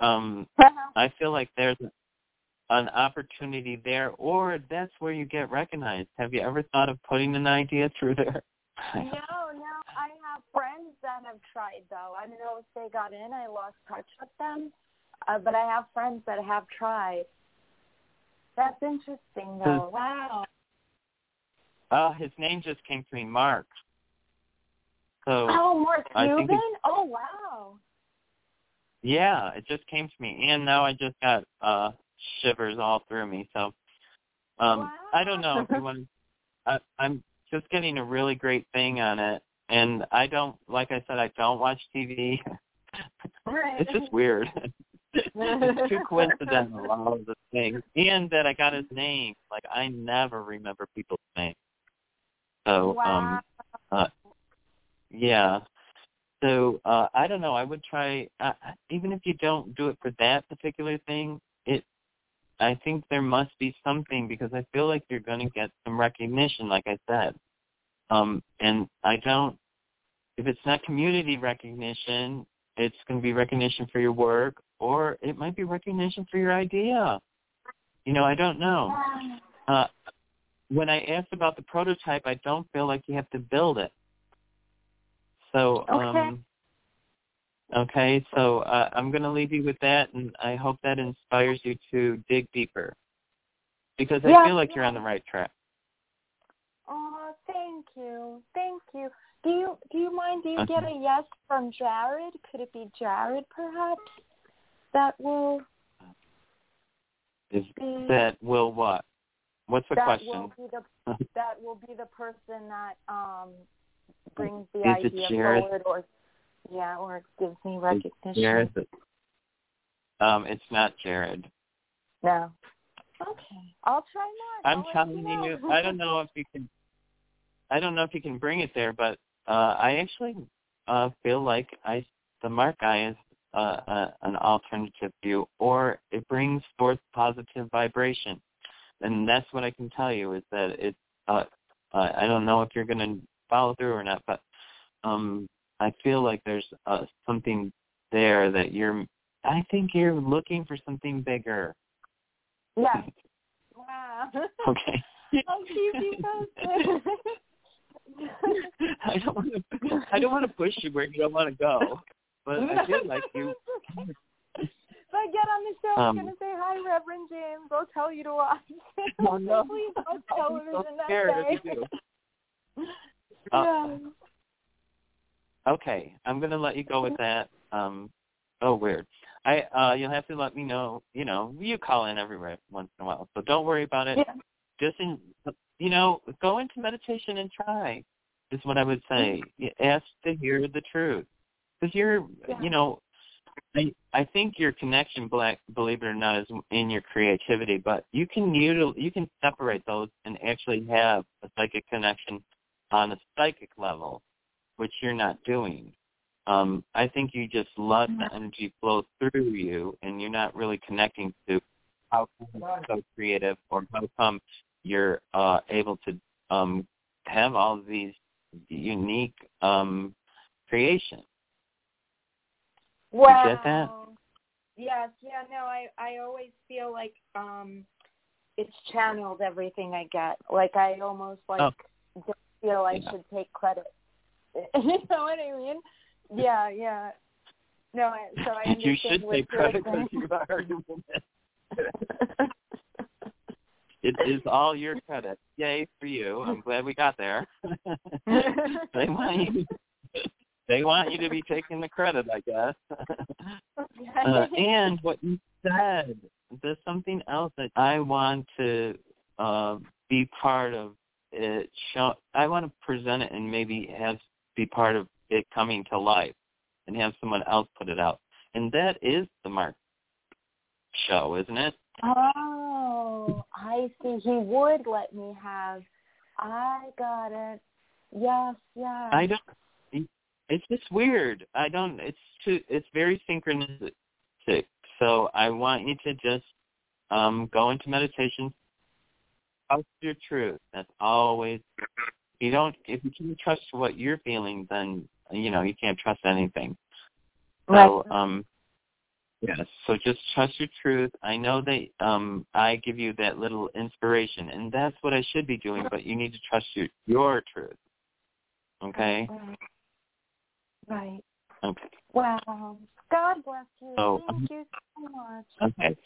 um i feel like there's an opportunity there or that's where you get recognized have you ever thought of putting an idea through there No, no. I have friends that have tried though. I don't know if they got in. I lost touch with them, uh, but I have friends that have tried. That's interesting though. Wow. uh his name just came to me mark so Oh, Mark Cuban. Oh, wow. yeah, it just came to me, and now I just got uh shivers all through me. So, um, wow. I don't know if you want. I, I'm just getting a really great thing on it, and I don't, like I said, I don't watch TV. Right. it's just weird. it's too coincidental, all of the things, and that I got his name. Like I never remember people's names. So, wow. um, uh, yeah. So uh, I don't know. I would try, uh, even if you don't do it for that particular thing. It, I think there must be something because I feel like you're going to get some recognition, like I said. Um, and I don't. If it's not community recognition, it's going to be recognition for your work, or it might be recognition for your idea. You know, I don't know. Uh, when I asked about the prototype, I don't feel like you have to build it. So, Okay. um, okay, so uh, I'm going to leave you with that, and I hope that inspires you to dig deeper, because I Yeah, feel like you're on the right track. Oh, thank you, thank you. Do you do you mind? Do you Okay. get a yes from Jared? Could it be Jared, perhaps? That will Is be that will what? What's the that question? will be the that will be the person that um brings the Is idea forward, or yeah, or gives me recognition. Jared? Um, it's not Jared. No. Okay, I'll try not. I'm I'll telling you. you. I don't know if you can. I don't know if you can bring it there, but uh, I actually uh, feel like I the Mark guy is uh, uh, an alternative view, or it brings forth positive vibration, and that's what I can tell you is that it. Uh, uh, I don't know if you're going to follow through or not, but um, I feel like there's uh, something there that you're. I think you're looking for something bigger. Yeah. Wow. Okay. I'll keep you posted. I don't want to. I don't want to push you where you don't want to go, but I feel like you. If I get on the show, I'm Um, gonna say hi, Reverend James. I'll tell you to watch. Oh, no. Please watch I'm so television that day. Uh, yeah. Okay, I'm gonna let you go with that. Um, oh, weird. I uh, you'll have to let me know. You know, you call in every once in a while, so don't worry about it. Yeah. Just in, you know, go into meditation and try. Is what I would say. You Ask to hear the truth, because you're, Yeah. you know, I I think your connection, black, believe it or not, is in your creativity. But you can util, you can separate those and actually have a psychic connection on a psychic level, which you're not doing. Um, I think you just let the energy flow through you, and you're not really connecting to how come you're so creative or how come you're uh, able to um, have all these unique um, creations. Wow. get that? Yes, yeah, no, I I always feel like um it's channeled everything I get. Like I almost like Oh. don't feel I Yeah. should take credit. you know what I mean? Yeah, yeah. No, I, so I you should take credit because you are it. It is all your credit. Yay for you. I'm glad we got there. they you they want you to be taking the credit, I guess. uh, and what you said, there's something else that I want to uh, be part of it. Show, I want to present it and maybe have be part of it coming to life and have someone else put it out. And that is the Mark show, isn't it? Oh, I see. He would let me have. I got it. Yes, yes. I don't. It's just weird. I don't. It's too. It's very synchronistic. So I want you to just um go into meditation. Trust your truth. That's always. You don't. If you can't trust what you're feeling, then you know you can't trust anything. So um. Yes. So just trust your truth. I know that um I give you that little inspiration, and that's what I should be doing. But you need to trust your your truth. Okay. Right. Right. Okay. Wow. God bless you. So, Thank you so much. Okay.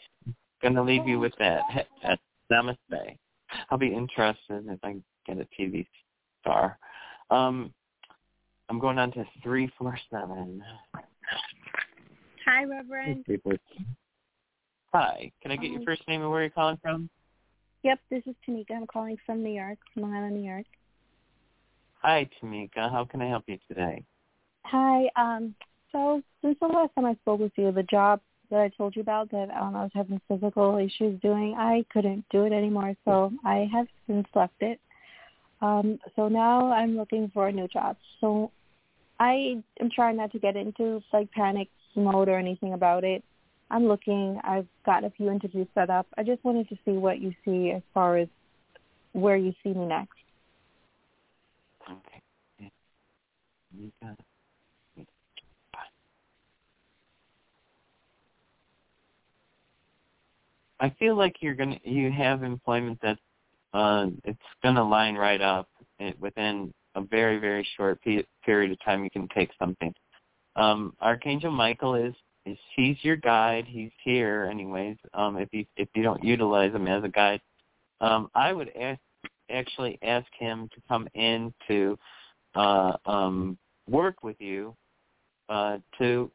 Gonna leave you with that. He- Namaste. I'll be interested if I get a TV star. Um, I'm going on to three four seven. Hi, Hi, Reverend. Hi. Can I get your first name and where you're calling from? Yep, this is Tamika. I'm calling from New York, Long Island, New York. Hi, Tamika. How can I help you today? Hi. Um, so since the last time I spoke with you, the job that I told you about that um, I was having physical issues doing, I couldn't do it anymore. So I have since left it. Um, so now I'm looking for a new job. So I am trying not to get into like panic mode or anything about it. I'm looking. I've got a few interviews set up. I just wanted to see what you see as far as where you see me next. Okay. You got it. I feel like you're gonna you have employment that uh, it's gonna line right up within a very very short pe- period of time. You can take something. Um, Archangel Michael is is he's your guide. He's here anyways. Um, if you if you don't utilize him as a guide, um, I would ask, actually ask him to come in to uh, um, work with you uh, to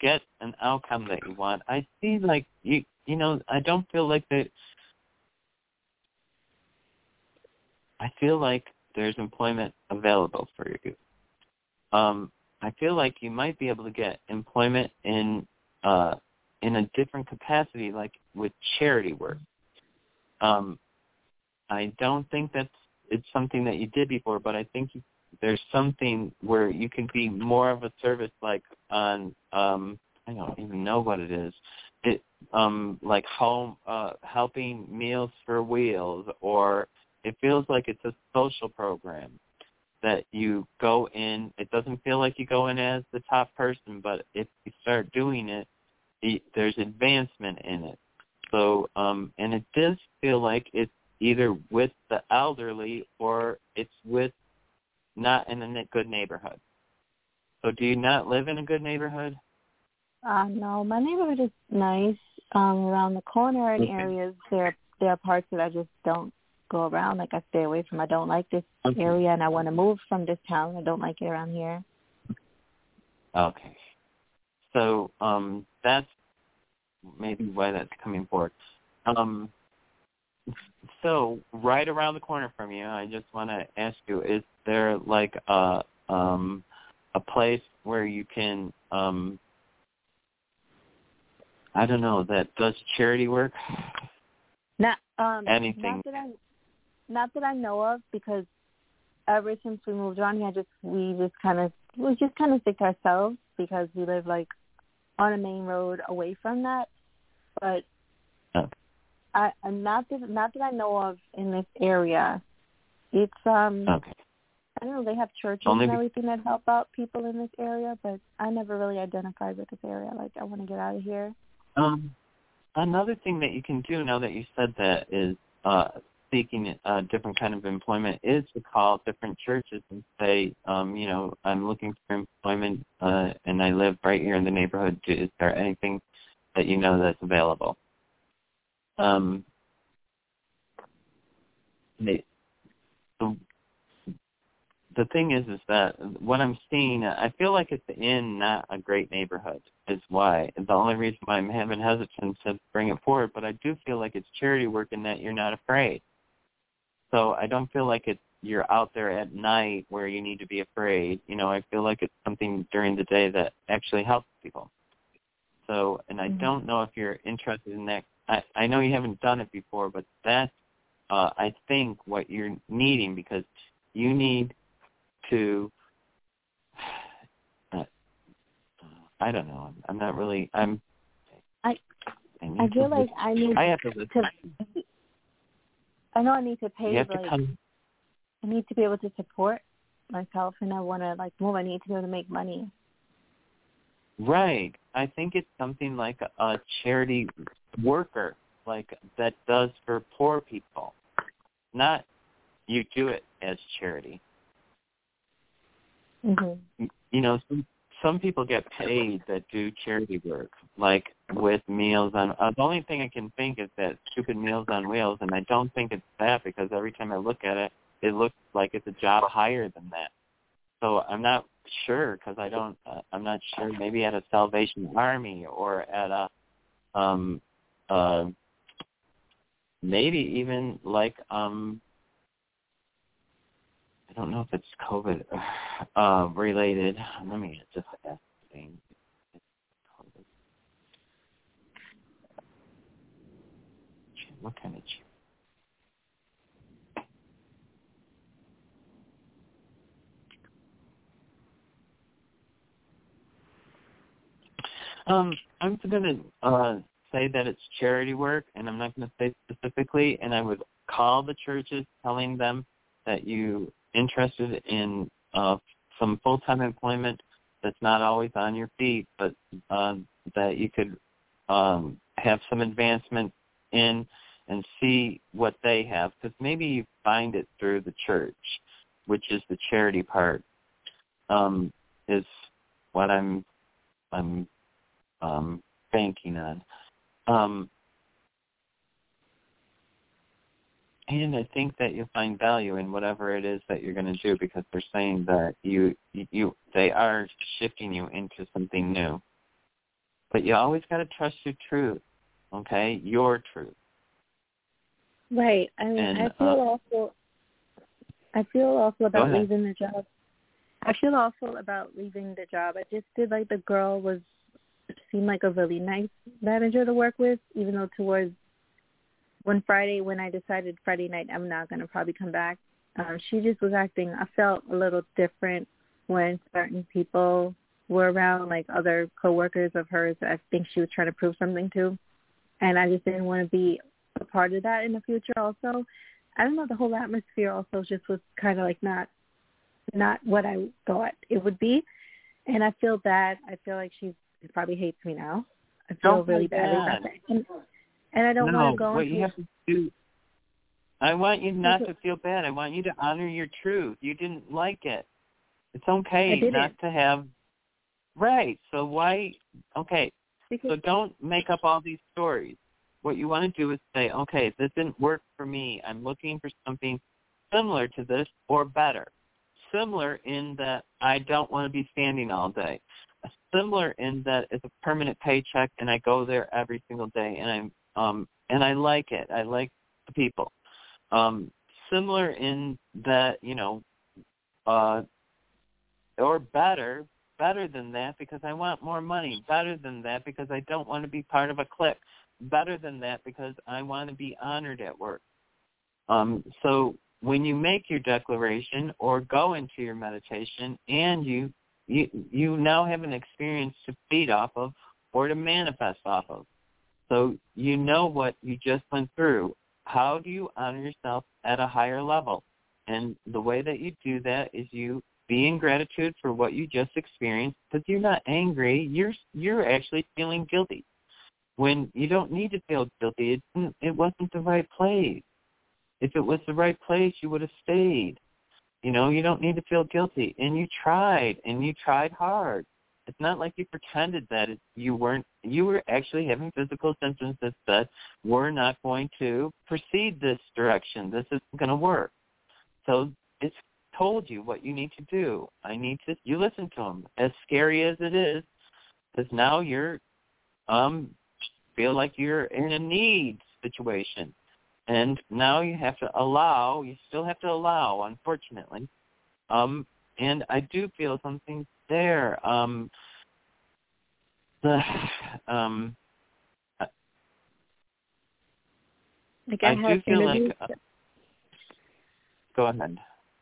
get an outcome that you want. I see like you you know I don't feel like that. I feel like there's employment available for you. Um, I feel like you might be able to get employment in uh, in a different capacity, like with charity work. Um, I don't think that's it's something that you did before, but I think you, there's something where you can be more of a service, like on um, I don't even know what it is. It um, like home uh, helping Meals for Wheels, or it feels like it's a social program that you go in. It doesn't feel like you go in as the top person, but if you start doing it, it there's advancement in it. So, um, and it does feel like it's either with the elderly or it's with not in a good neighborhood. So, do you not live in a good neighborhood? Uh, no, my neighborhood is nice. Um, around the corner and Okay. areas, there there are parts that I just don't go around. Like I stay away from. I don't like this Okay. area, and I want to move from this town. I don't like it around here. Okay. So um, that's maybe why that's coming forward. Um, so right around the corner from you, I just want to ask you: Is there like a um, a place where you can um, I don't know that does charity work? Not um, Anything. Not that I, not that I know of, because ever since we moved around here, I just we just kind of we just kind of stick to ourselves because we live like on a main road away from that. But Okay. I I'm not that not that I know of in this area. It's um Okay. I don't know they have churches Only and everything that help out people in this area, but I never really identified with this area. Like I want to get out of here. Um, another thing that you can do now that you said that is uh, seeking a different kind of employment is to call different churches and say, um, you know, I'm looking for employment uh, and I live right here in the neighborhood. Is there anything that you know that's available? Um, the thing is, is that what I'm seeing, I feel like it's in not a great neighborhood. Is why the only reason why I'm having hesitance to bring it forward. But I do feel like it's charity work in that you're not afraid. So I don't feel like it's you're out there at night where you need to be afraid. You know, I feel like it's something during the day that actually helps people. So, and I Mhm. don't know if you're interested in that. I I know you haven't done it before, but that's uh, I think what you're needing because you need to uh, I don't know. I'm, I'm not really. I'm. I- I to feel like listen- I need I have to listen. to. I know I need to pay, you have but to come. I need to be able to support myself, and I want to like move. I need to be able to make money. Right. I think it's something like a, a charity worker, like that does for poor people. Not you do it as charity. Mhm. You know, some some people get paid that do charity work, like with Meals on. Uh, the only thing I can think is that stupid Meals on Wheels, and I don't think it's that because every time I look at it, it looks like it's a job higher than that. so I'm not sure because I don't. Uh, I'm not sure. Maybe at a Salvation Army or at a, um, uh, maybe even like um. Don't know if it's COVID uh, related. Let me just ask. Thing. What kind of Um, I'm going to uh, say that it's charity work, and I'm not going to say specifically. And I would call the churches, telling them that you interested in uh, some full-time employment that's not always on your feet, but uh, that you could um, have some advancement in and see what they have, because maybe you find it through the church, which is the charity part. Um, is what I'm I'm um, banking on. Um, and I think that you'll find value in whatever it is that you're going to do because they're saying that you, you, they are shifting you into something new. But you always got to trust your truth, okay? Your truth. Right. I mean, and, I feel uh, also, I feel also about leaving the job. I feel awful about leaving the job. I just did like the girl was seemed like a really nice manager to work with, even though towards one Friday when I decided Friday night I'm not going to probably come back, um, she just was acting, I felt a little different when certain people were around, like other coworkers of hers that I think she was trying to prove something to. And I just didn't want to be a part of that in the future also. I don't know, the whole atmosphere also just was kind of like not not what I thought it would be. And I feel bad. I feel like she's she probably hates me now. I feel Don't really feel bad. bad. And, and I don't no, want to go what into you have to do. I want you not to feel bad. I want you to honor your truth. You didn't like it. It's okay not to have. Right. So why? Okay. because So don't make up all these stories. What you want to do is say, okay, this didn't work for me. I'm looking for something similar to this or better. Similar in that I don't want to be standing all day. Similar in that it's a permanent paycheck and I go there every single day and I'm um and I like it. I like the people. Um similar in that, you know, uh or better, better than that because I want more money, better than that because I don't want to be part of a clique, better than that because I want to be honored at work. Um, so when you make your declaration or go into your meditation and you you you now have an experience to feed off of or to manifest off of. So you know what you just went through. How do you honor yourself at a higher level? And the way that you do that is you be in gratitude for what you just experienced because you're not angry. You're you're actually feeling guilty when you don't need to feel guilty. It it wasn't the right place. If it was the right place, you would have stayed. You know, you don't need to feel guilty. And you tried, and you tried hard. It's not like you pretended that you weren't. You were actually having physical symptoms that said we're not going to proceed this direction. This isn't going to work. So it's told you what you need to do. I need to. You listen to them. As scary as it is, because now you're um feel like you're in a need situation. And now you have to allow, you still have to allow, unfortunately. Um, and I do feel something there. Um, the, um, like I, I have do feel like, uh, go ahead.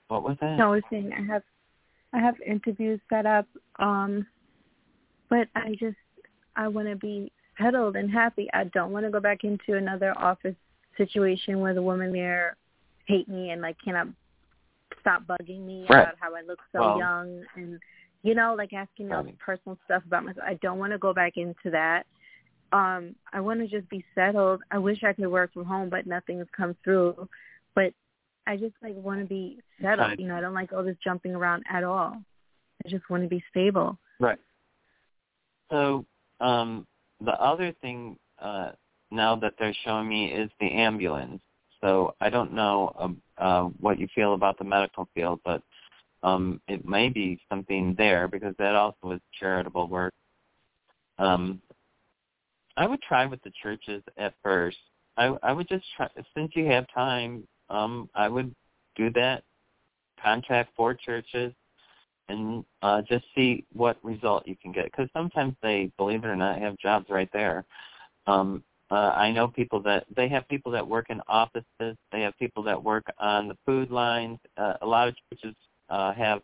What was that? no, I was saying I have I have interviews set up, um, but I just I want to be settled and happy. I don't want to go back into another office situation where the woman there hate me and like cannot stop bugging me Right. about how I look so Well- young and you know like asking me all this personal stuff about myself. I don't want to go back into that. Um, I want to just be settled. I wish I could work from home, but nothing has come through. But I just like want to be settled. Right. You know, I don't like all this jumping around at all. I just want to be stable. Right. So um, the other thing uh, now that they're showing me is the ambulance. So I don't know um, uh, what you feel about the medical field, but um, it may be something there because that also is charitable work. Um, I would try with the churches at first. I I would just try since you have time. Um, I would do that. Contact four churches and uh, just see what result you can get. Because sometimes they, believe it or not, have jobs right there. Um, uh, I know people that they have people that work in offices. They have people that work on the food lines. Uh, a lot of churches uh, have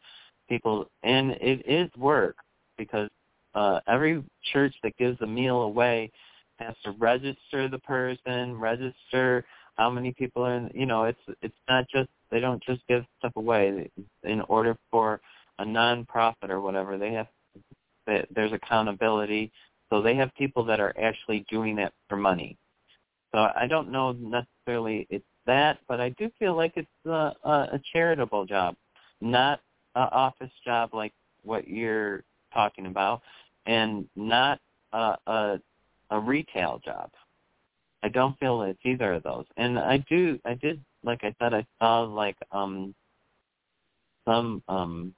people, and it is work because uh, every church that gives a meal away has to register the person, register how many people are in. You know, it's it's not just they don't just give stuff away. In order for a nonprofit or whatever, they have there's accountability. So they have people that are actually doing that for money. So I don't know necessarily it's that, but I do feel like it's a, a charitable job, not an office job like what you're talking about, and not a, a, a retail job. I don't feel it's either of those. And I do, I did, like I said, I saw like um some um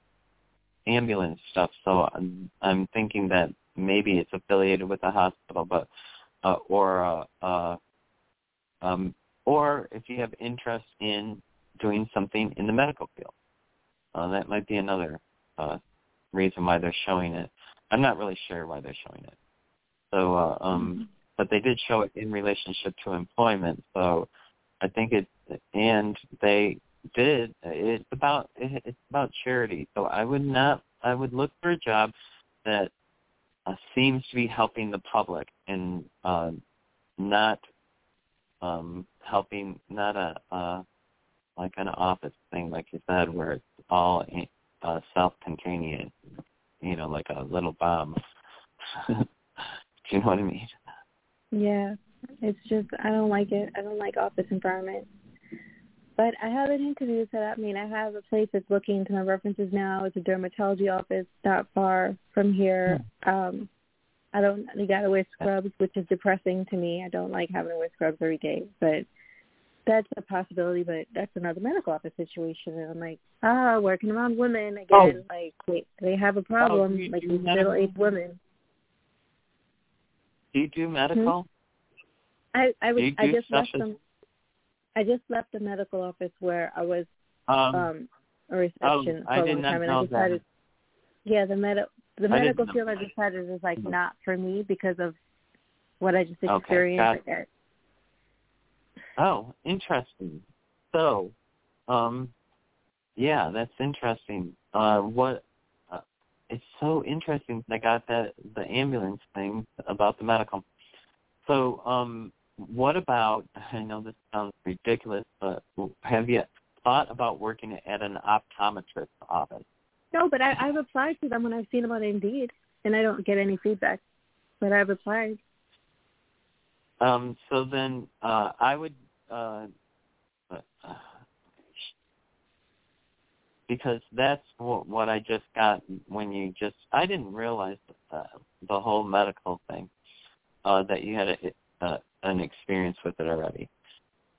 ambulance stuff. So I'm, I'm thinking that maybe it's affiliated with a hospital, but uh, or uh, uh, um, or if you have interest in doing something in the medical field, uh, that might be another uh, reason why they're showing it. I'm not really sure why they're showing it. So, uh, um, mm-hmm. but they did show it in relationship to employment. So, I think it, and they did. It's about it's about charity. So I would not. I would look for a job that uh, seems to be helping the public and uh, not um, helping. Not a uh, like an office thing, like you said, where it's all uh, self-containing. You know, like a little bomb. Do you know what I mean? Yeah, it's just I don't like it. I don't like office environment. But I have an interview set up. I mean, I have a place that's looking into my references now. It's a dermatology office not far from here. Hmm. Um, I don't. You got to wear scrubs, which is depressing to me. I don't like having to wear scrubs every day, but that's a possibility. But that's another medical office situation, and I'm like, ah, working around women again. Oh. Like they, they have a problem, oh, like these middle-aged women. Do you do medical? Hmm? I I was I just left them. I just left the medical office where I was um, um a reception oh, for a long time, and I decided, that. yeah, the med the medical field I decided is like not for me because of what I just experienced. Okay, oh, interesting. So, um, yeah, that's interesting. Uh, what? Uh, it's so interesting. I got that the ambulance thing about the medical. So, um, what about, I know this sounds ridiculous, but have you thought about working at an optometrist office? No, but I, I've applied to them when I've seen them on Indeed, and I don't get any feedback. But I've applied. Um, so then uh, I would, uh, uh, because that's what, what I just got when you just, I didn't realize uh, the whole medical thing, uh, that you had a, uh, an experience with it already.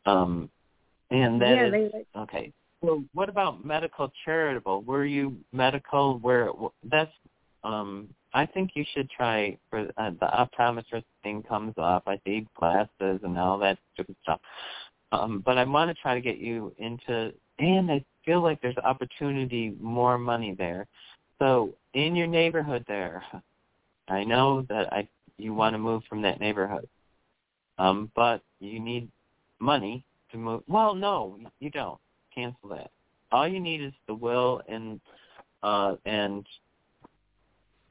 Um, and that yeah, is, they, okay. Well, what about medical charitable? Were you medical where that's um I think you should try for uh, the optometrist thing comes up. I see glasses and all that stupid stuff. Um but I want to try to get you into and I feel like there's opportunity more money there. So in your neighborhood there, I know that I you want to move from that neighborhood. Um, but you need money to move. Well, no, you don't. Cancel that. All you need is the will and uh, and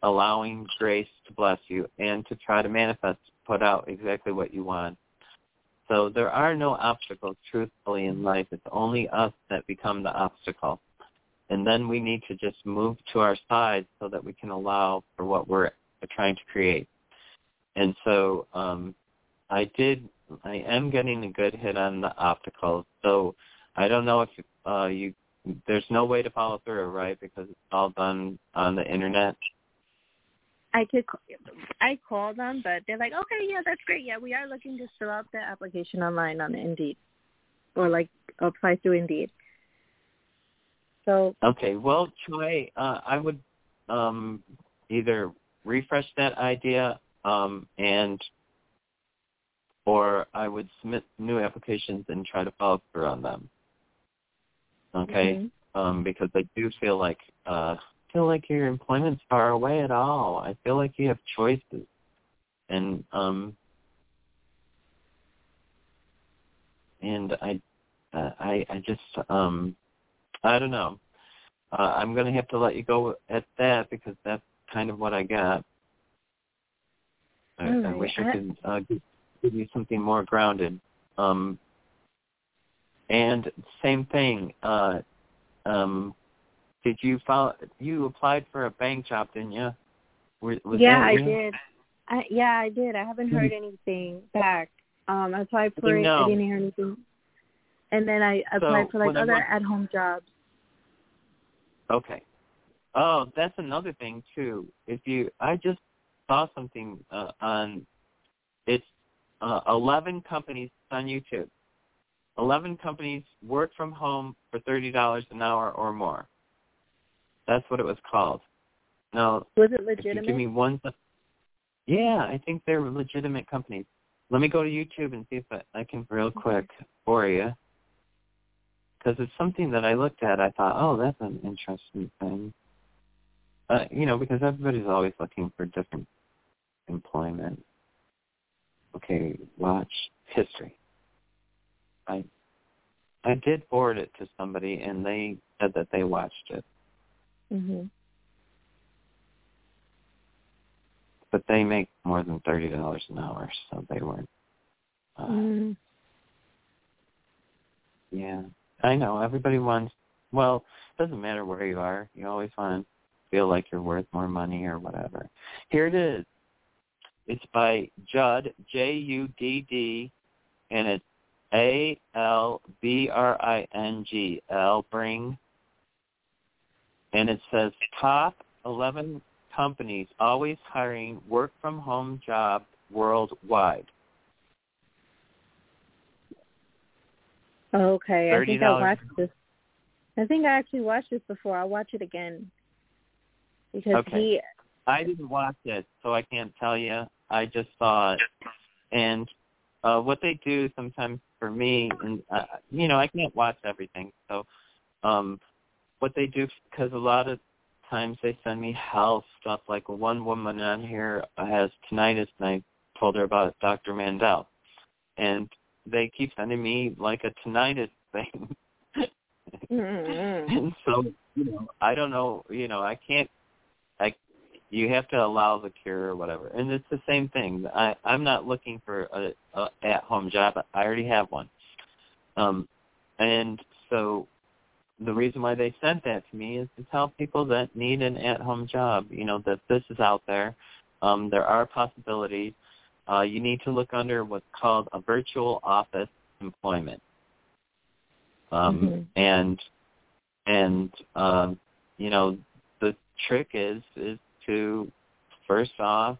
allowing grace to bless you and to try to manifest, put out exactly what you want. So there are no obstacles, truthfully, in life. It's only us that become the obstacle. And then we need to just move to our side so that we can allow for what we're trying to create. And so um, I did. I am getting a good hit on the optical. So I don't know if uh, you. There's no way to follow through, right? Because it's all done on the internet. I could. I called them, but they're like, okay, yeah, that's great. Yeah, we are looking to fill out the application online on Indeed, or like apply through Indeed. So Okay, well, Troy, uh, I would um, either refresh that idea um, and or I would submit new applications and try to follow through on them. Okay, Mhm. um, because I do feel like uh, feel like your employment's far away at all. I feel like you have choices, and um, and I, uh, I, I just um, I don't know. Uh, I'm gonna have to let you go at that because that's kind of what I got. I, All I wish I could uh, give, give you something more grounded. Um, and same thing. Uh, um, did you file? You applied for a bank job, didn't you? Was, was yeah, I did. I yeah, I did. I haven't heard anything back. Um, I applied for You it. know. I didn't hear anything. And then I So applied for like other at-home jobs. Okay. Oh, that's another thing too. If you, I just saw something uh, on, it's uh, 11 companies on YouTube. 11 companies work from home for $30 an hour or more. That's what it was called. Now, Was it legitimate? give me one, yeah, I think they're legitimate companies. Let me go to YouTube and see if I, I can real quick for you. Because it's something that I looked at. I thought, oh, that's an interesting thing. Uh, you know, because everybody's always looking for different employment. Okay, watch history. I I did forward it to somebody, and they said that they watched it, Mhm. but they make more than thirty dollars an hour, so they weren't. Uh, Mm. Yeah, I know. Everybody wants. Well, it doesn't matter where you are. You always want to feel like you're worth more money or whatever. Here it is. It's by Judd J U D D, and it's A L B R I N G L Bring, and it says top eleven companies always hiring work from home job worldwide. Okay, I think I watched this. I think I actually watched this before. I'll watch it again. Because Okay. he I didn't watch it, so I can't tell you. I just saw it, and uh, what they do sometimes for me, and uh, you know, I can't watch everything. So, um, what they do, because a lot of times they send me health stuff. Like one woman on here has tinnitus, and I told her about Dr. Mandel, and they keep sending me like a tinnitus thing. And so you know i don't know you know i can't i you have to allow the cure or whatever and it's the same thing i i'm not looking for a, a at home job i already have one um and so the reason why they sent that to me is to tell people that need an at home job you know that this is out there. Um there are possibilities. Uh you need to look under what's called a virtual office employment. Um Mhm. and and um you know the trick is is to first off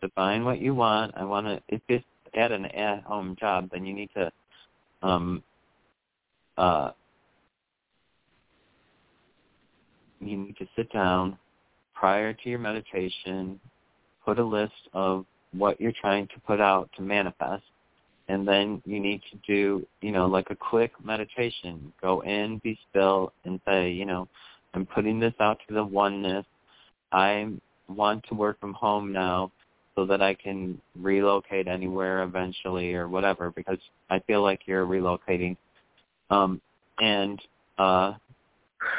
define what you want. I want to if it's at an at home job then you need to um uh you need to sit down prior to your meditation put a list of what you're trying to put out to manifest and then you need to do, you know, like a quick meditation. Go in, be still, and say, you know, I'm putting this out to the oneness. I want to work from home now so that I can relocate anywhere eventually or whatever because I feel like you're relocating. Um and uh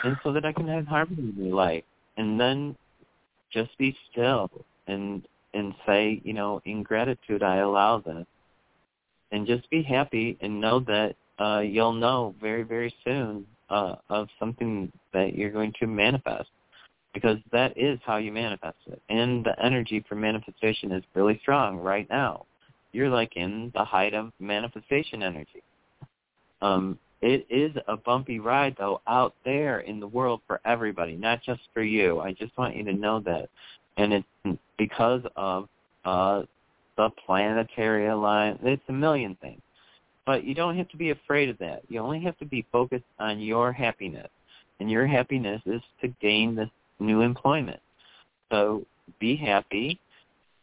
and so that I can have harmony in my life. And then just be still and and say, you know, in gratitude I allow this and just be happy and know that uh, you'll know very, very soon uh, of something that you're going to manifest because that is how you manifest it. And the energy for manifestation is really strong right now. You're like in the height of manifestation energy. Um, it is a bumpy ride though out there in the world for everybody, not just for you. I just want you to know that. And it's because of uh, the planetary alignment. It's a million things. But you don't have to be afraid of that. You only have to be focused on your happiness. and your happiness is to gain this new employment. So be happy.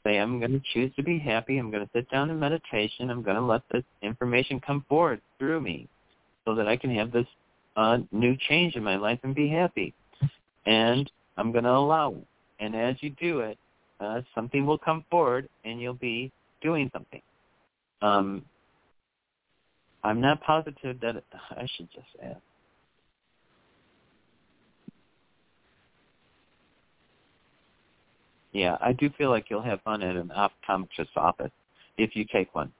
Say, I'm going to choose to be happy. I'm going to sit down in meditation. I'm going to let this information come forward through me so that I can have this uh, new change in my life and be happy. And I'm going to allow. it. And as you do it, uh, something will come forward and you'll be doing something. Um, I'm not positive that it, I should just ask. Yeah, I do feel like you'll have fun at an optometrist's office if you take one.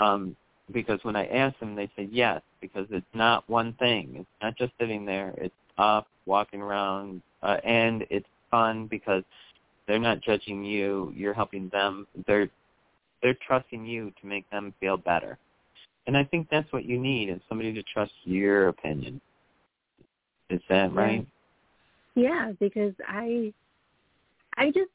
Um, because when I asked them, they said yes, because it's not one thing. It's not just sitting there. It's up, walking around, uh, and it's fun because they're not judging you. You're helping them. They're they're trusting you to make them feel better. And I think that's what you need is somebody to trust your opinion. Is that right? Yeah, because I I just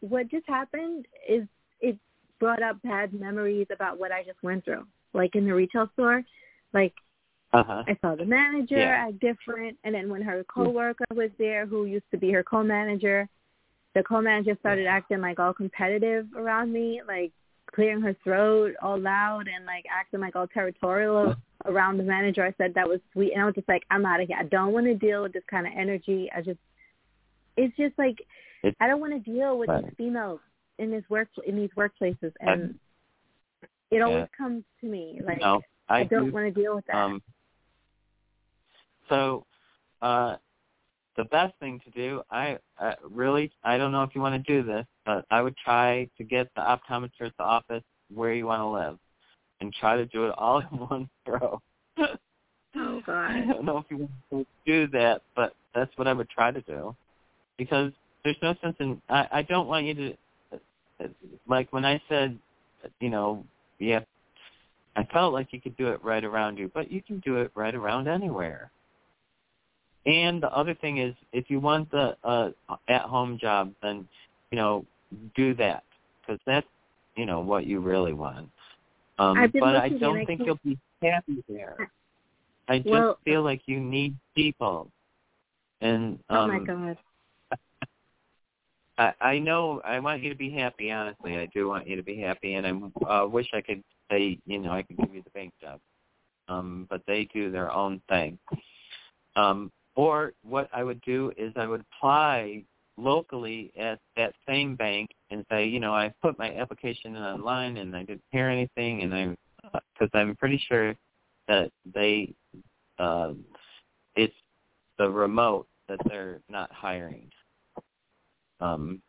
what just happened is it brought up bad memories about what I just went through. Like in the retail store, like uh-huh. I saw the manager Yeah. act different, and then when her coworker was there, who used to be her co-manager, the co-manager started acting like all competitive around me, like clearing her throat all loud and like acting like all territorial around the manager. I said that was sweet, and I was just like, I'm out of here. I don't want to deal with this kind of energy. I just, it's just like It- I don't want to deal with Right. these females in this work in these workplaces, and it Yeah. always comes to me like no, I, I don't do, want to deal with that. Um, so, uh, the best thing to do, I uh, really, I don't know if you want to do this, but I would try to get the optometrist's office where you want to live, and try to do it all in one throw. oh God! I don't know if you want to do that, but that's what I would try to do, because there's no sense in. I, I don't want you to, like when I said, you know, yeah, I felt like you could do it right around you, but you can do it right around anywhere. And the other thing is, if you want the uh, at-home job, then you know, do that because that's you know what you really want. Um, but I don't I think can't- you'll be happy there. I just Well- feel like you need people, and um, oh my God. I, I know I want you to be happy. Honestly, I do want you to be happy, and I uh, wish I could say, you know, I could give you the bank job. Um, but they do their own thing. Um, or what I would do is I would apply locally at that same bank and say, you know, I put my application in online and I didn't hear anything, and I'm because I'm pretty sure that they uh, it's the remote that they're not hiring um,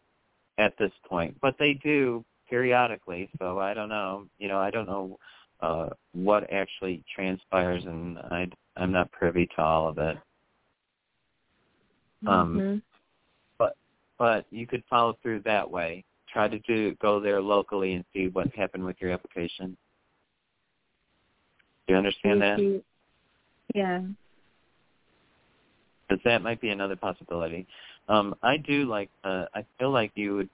at this point, but they do periodically. So I don't know. You know, I don't know uh, what actually transpires, and I I'm not privy to all of it. Um, Mhm. but but you could follow through that way. Try to do go there locally and see what happened with your application. Do you understand that? Yeah. Because that might be another possibility. Um, I do like. Uh, I feel like you would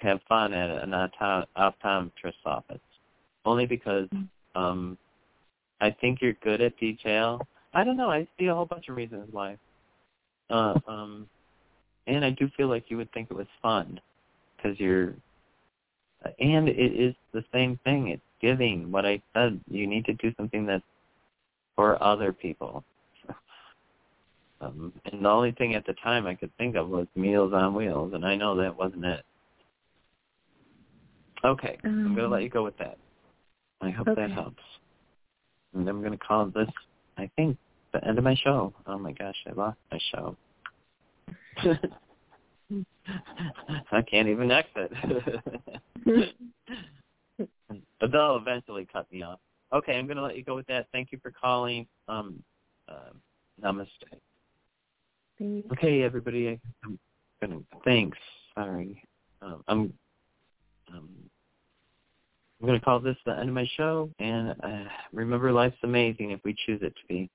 have fun at an opto- optometrist's office, only because um, I think you're good at detail. I don't know. I see a whole bunch of reasons why. Uh, um, and I do feel like you would think it was fun because you're. And it is the same thing. It's giving. What I said. You need to do something that's for other people. Um, and the only thing at the time I could think of was Meals on Wheels, and I know that wasn't it. Okay, I'm going to Um, let you go with that. I hope okay. that helps. And I'm going to call this, I think, the end of my show. Oh my gosh, I lost my show. I can't even exit. but they'll eventually cut me off. Okay, I'm going to let you go with that. Thank you for calling. Um, uh, namaste. Thanks. Okay, everybody. I'm gonna thanks. Sorry, um, I'm um, I'm gonna call this the end of my show. And uh, remember, life's amazing if we choose it to be.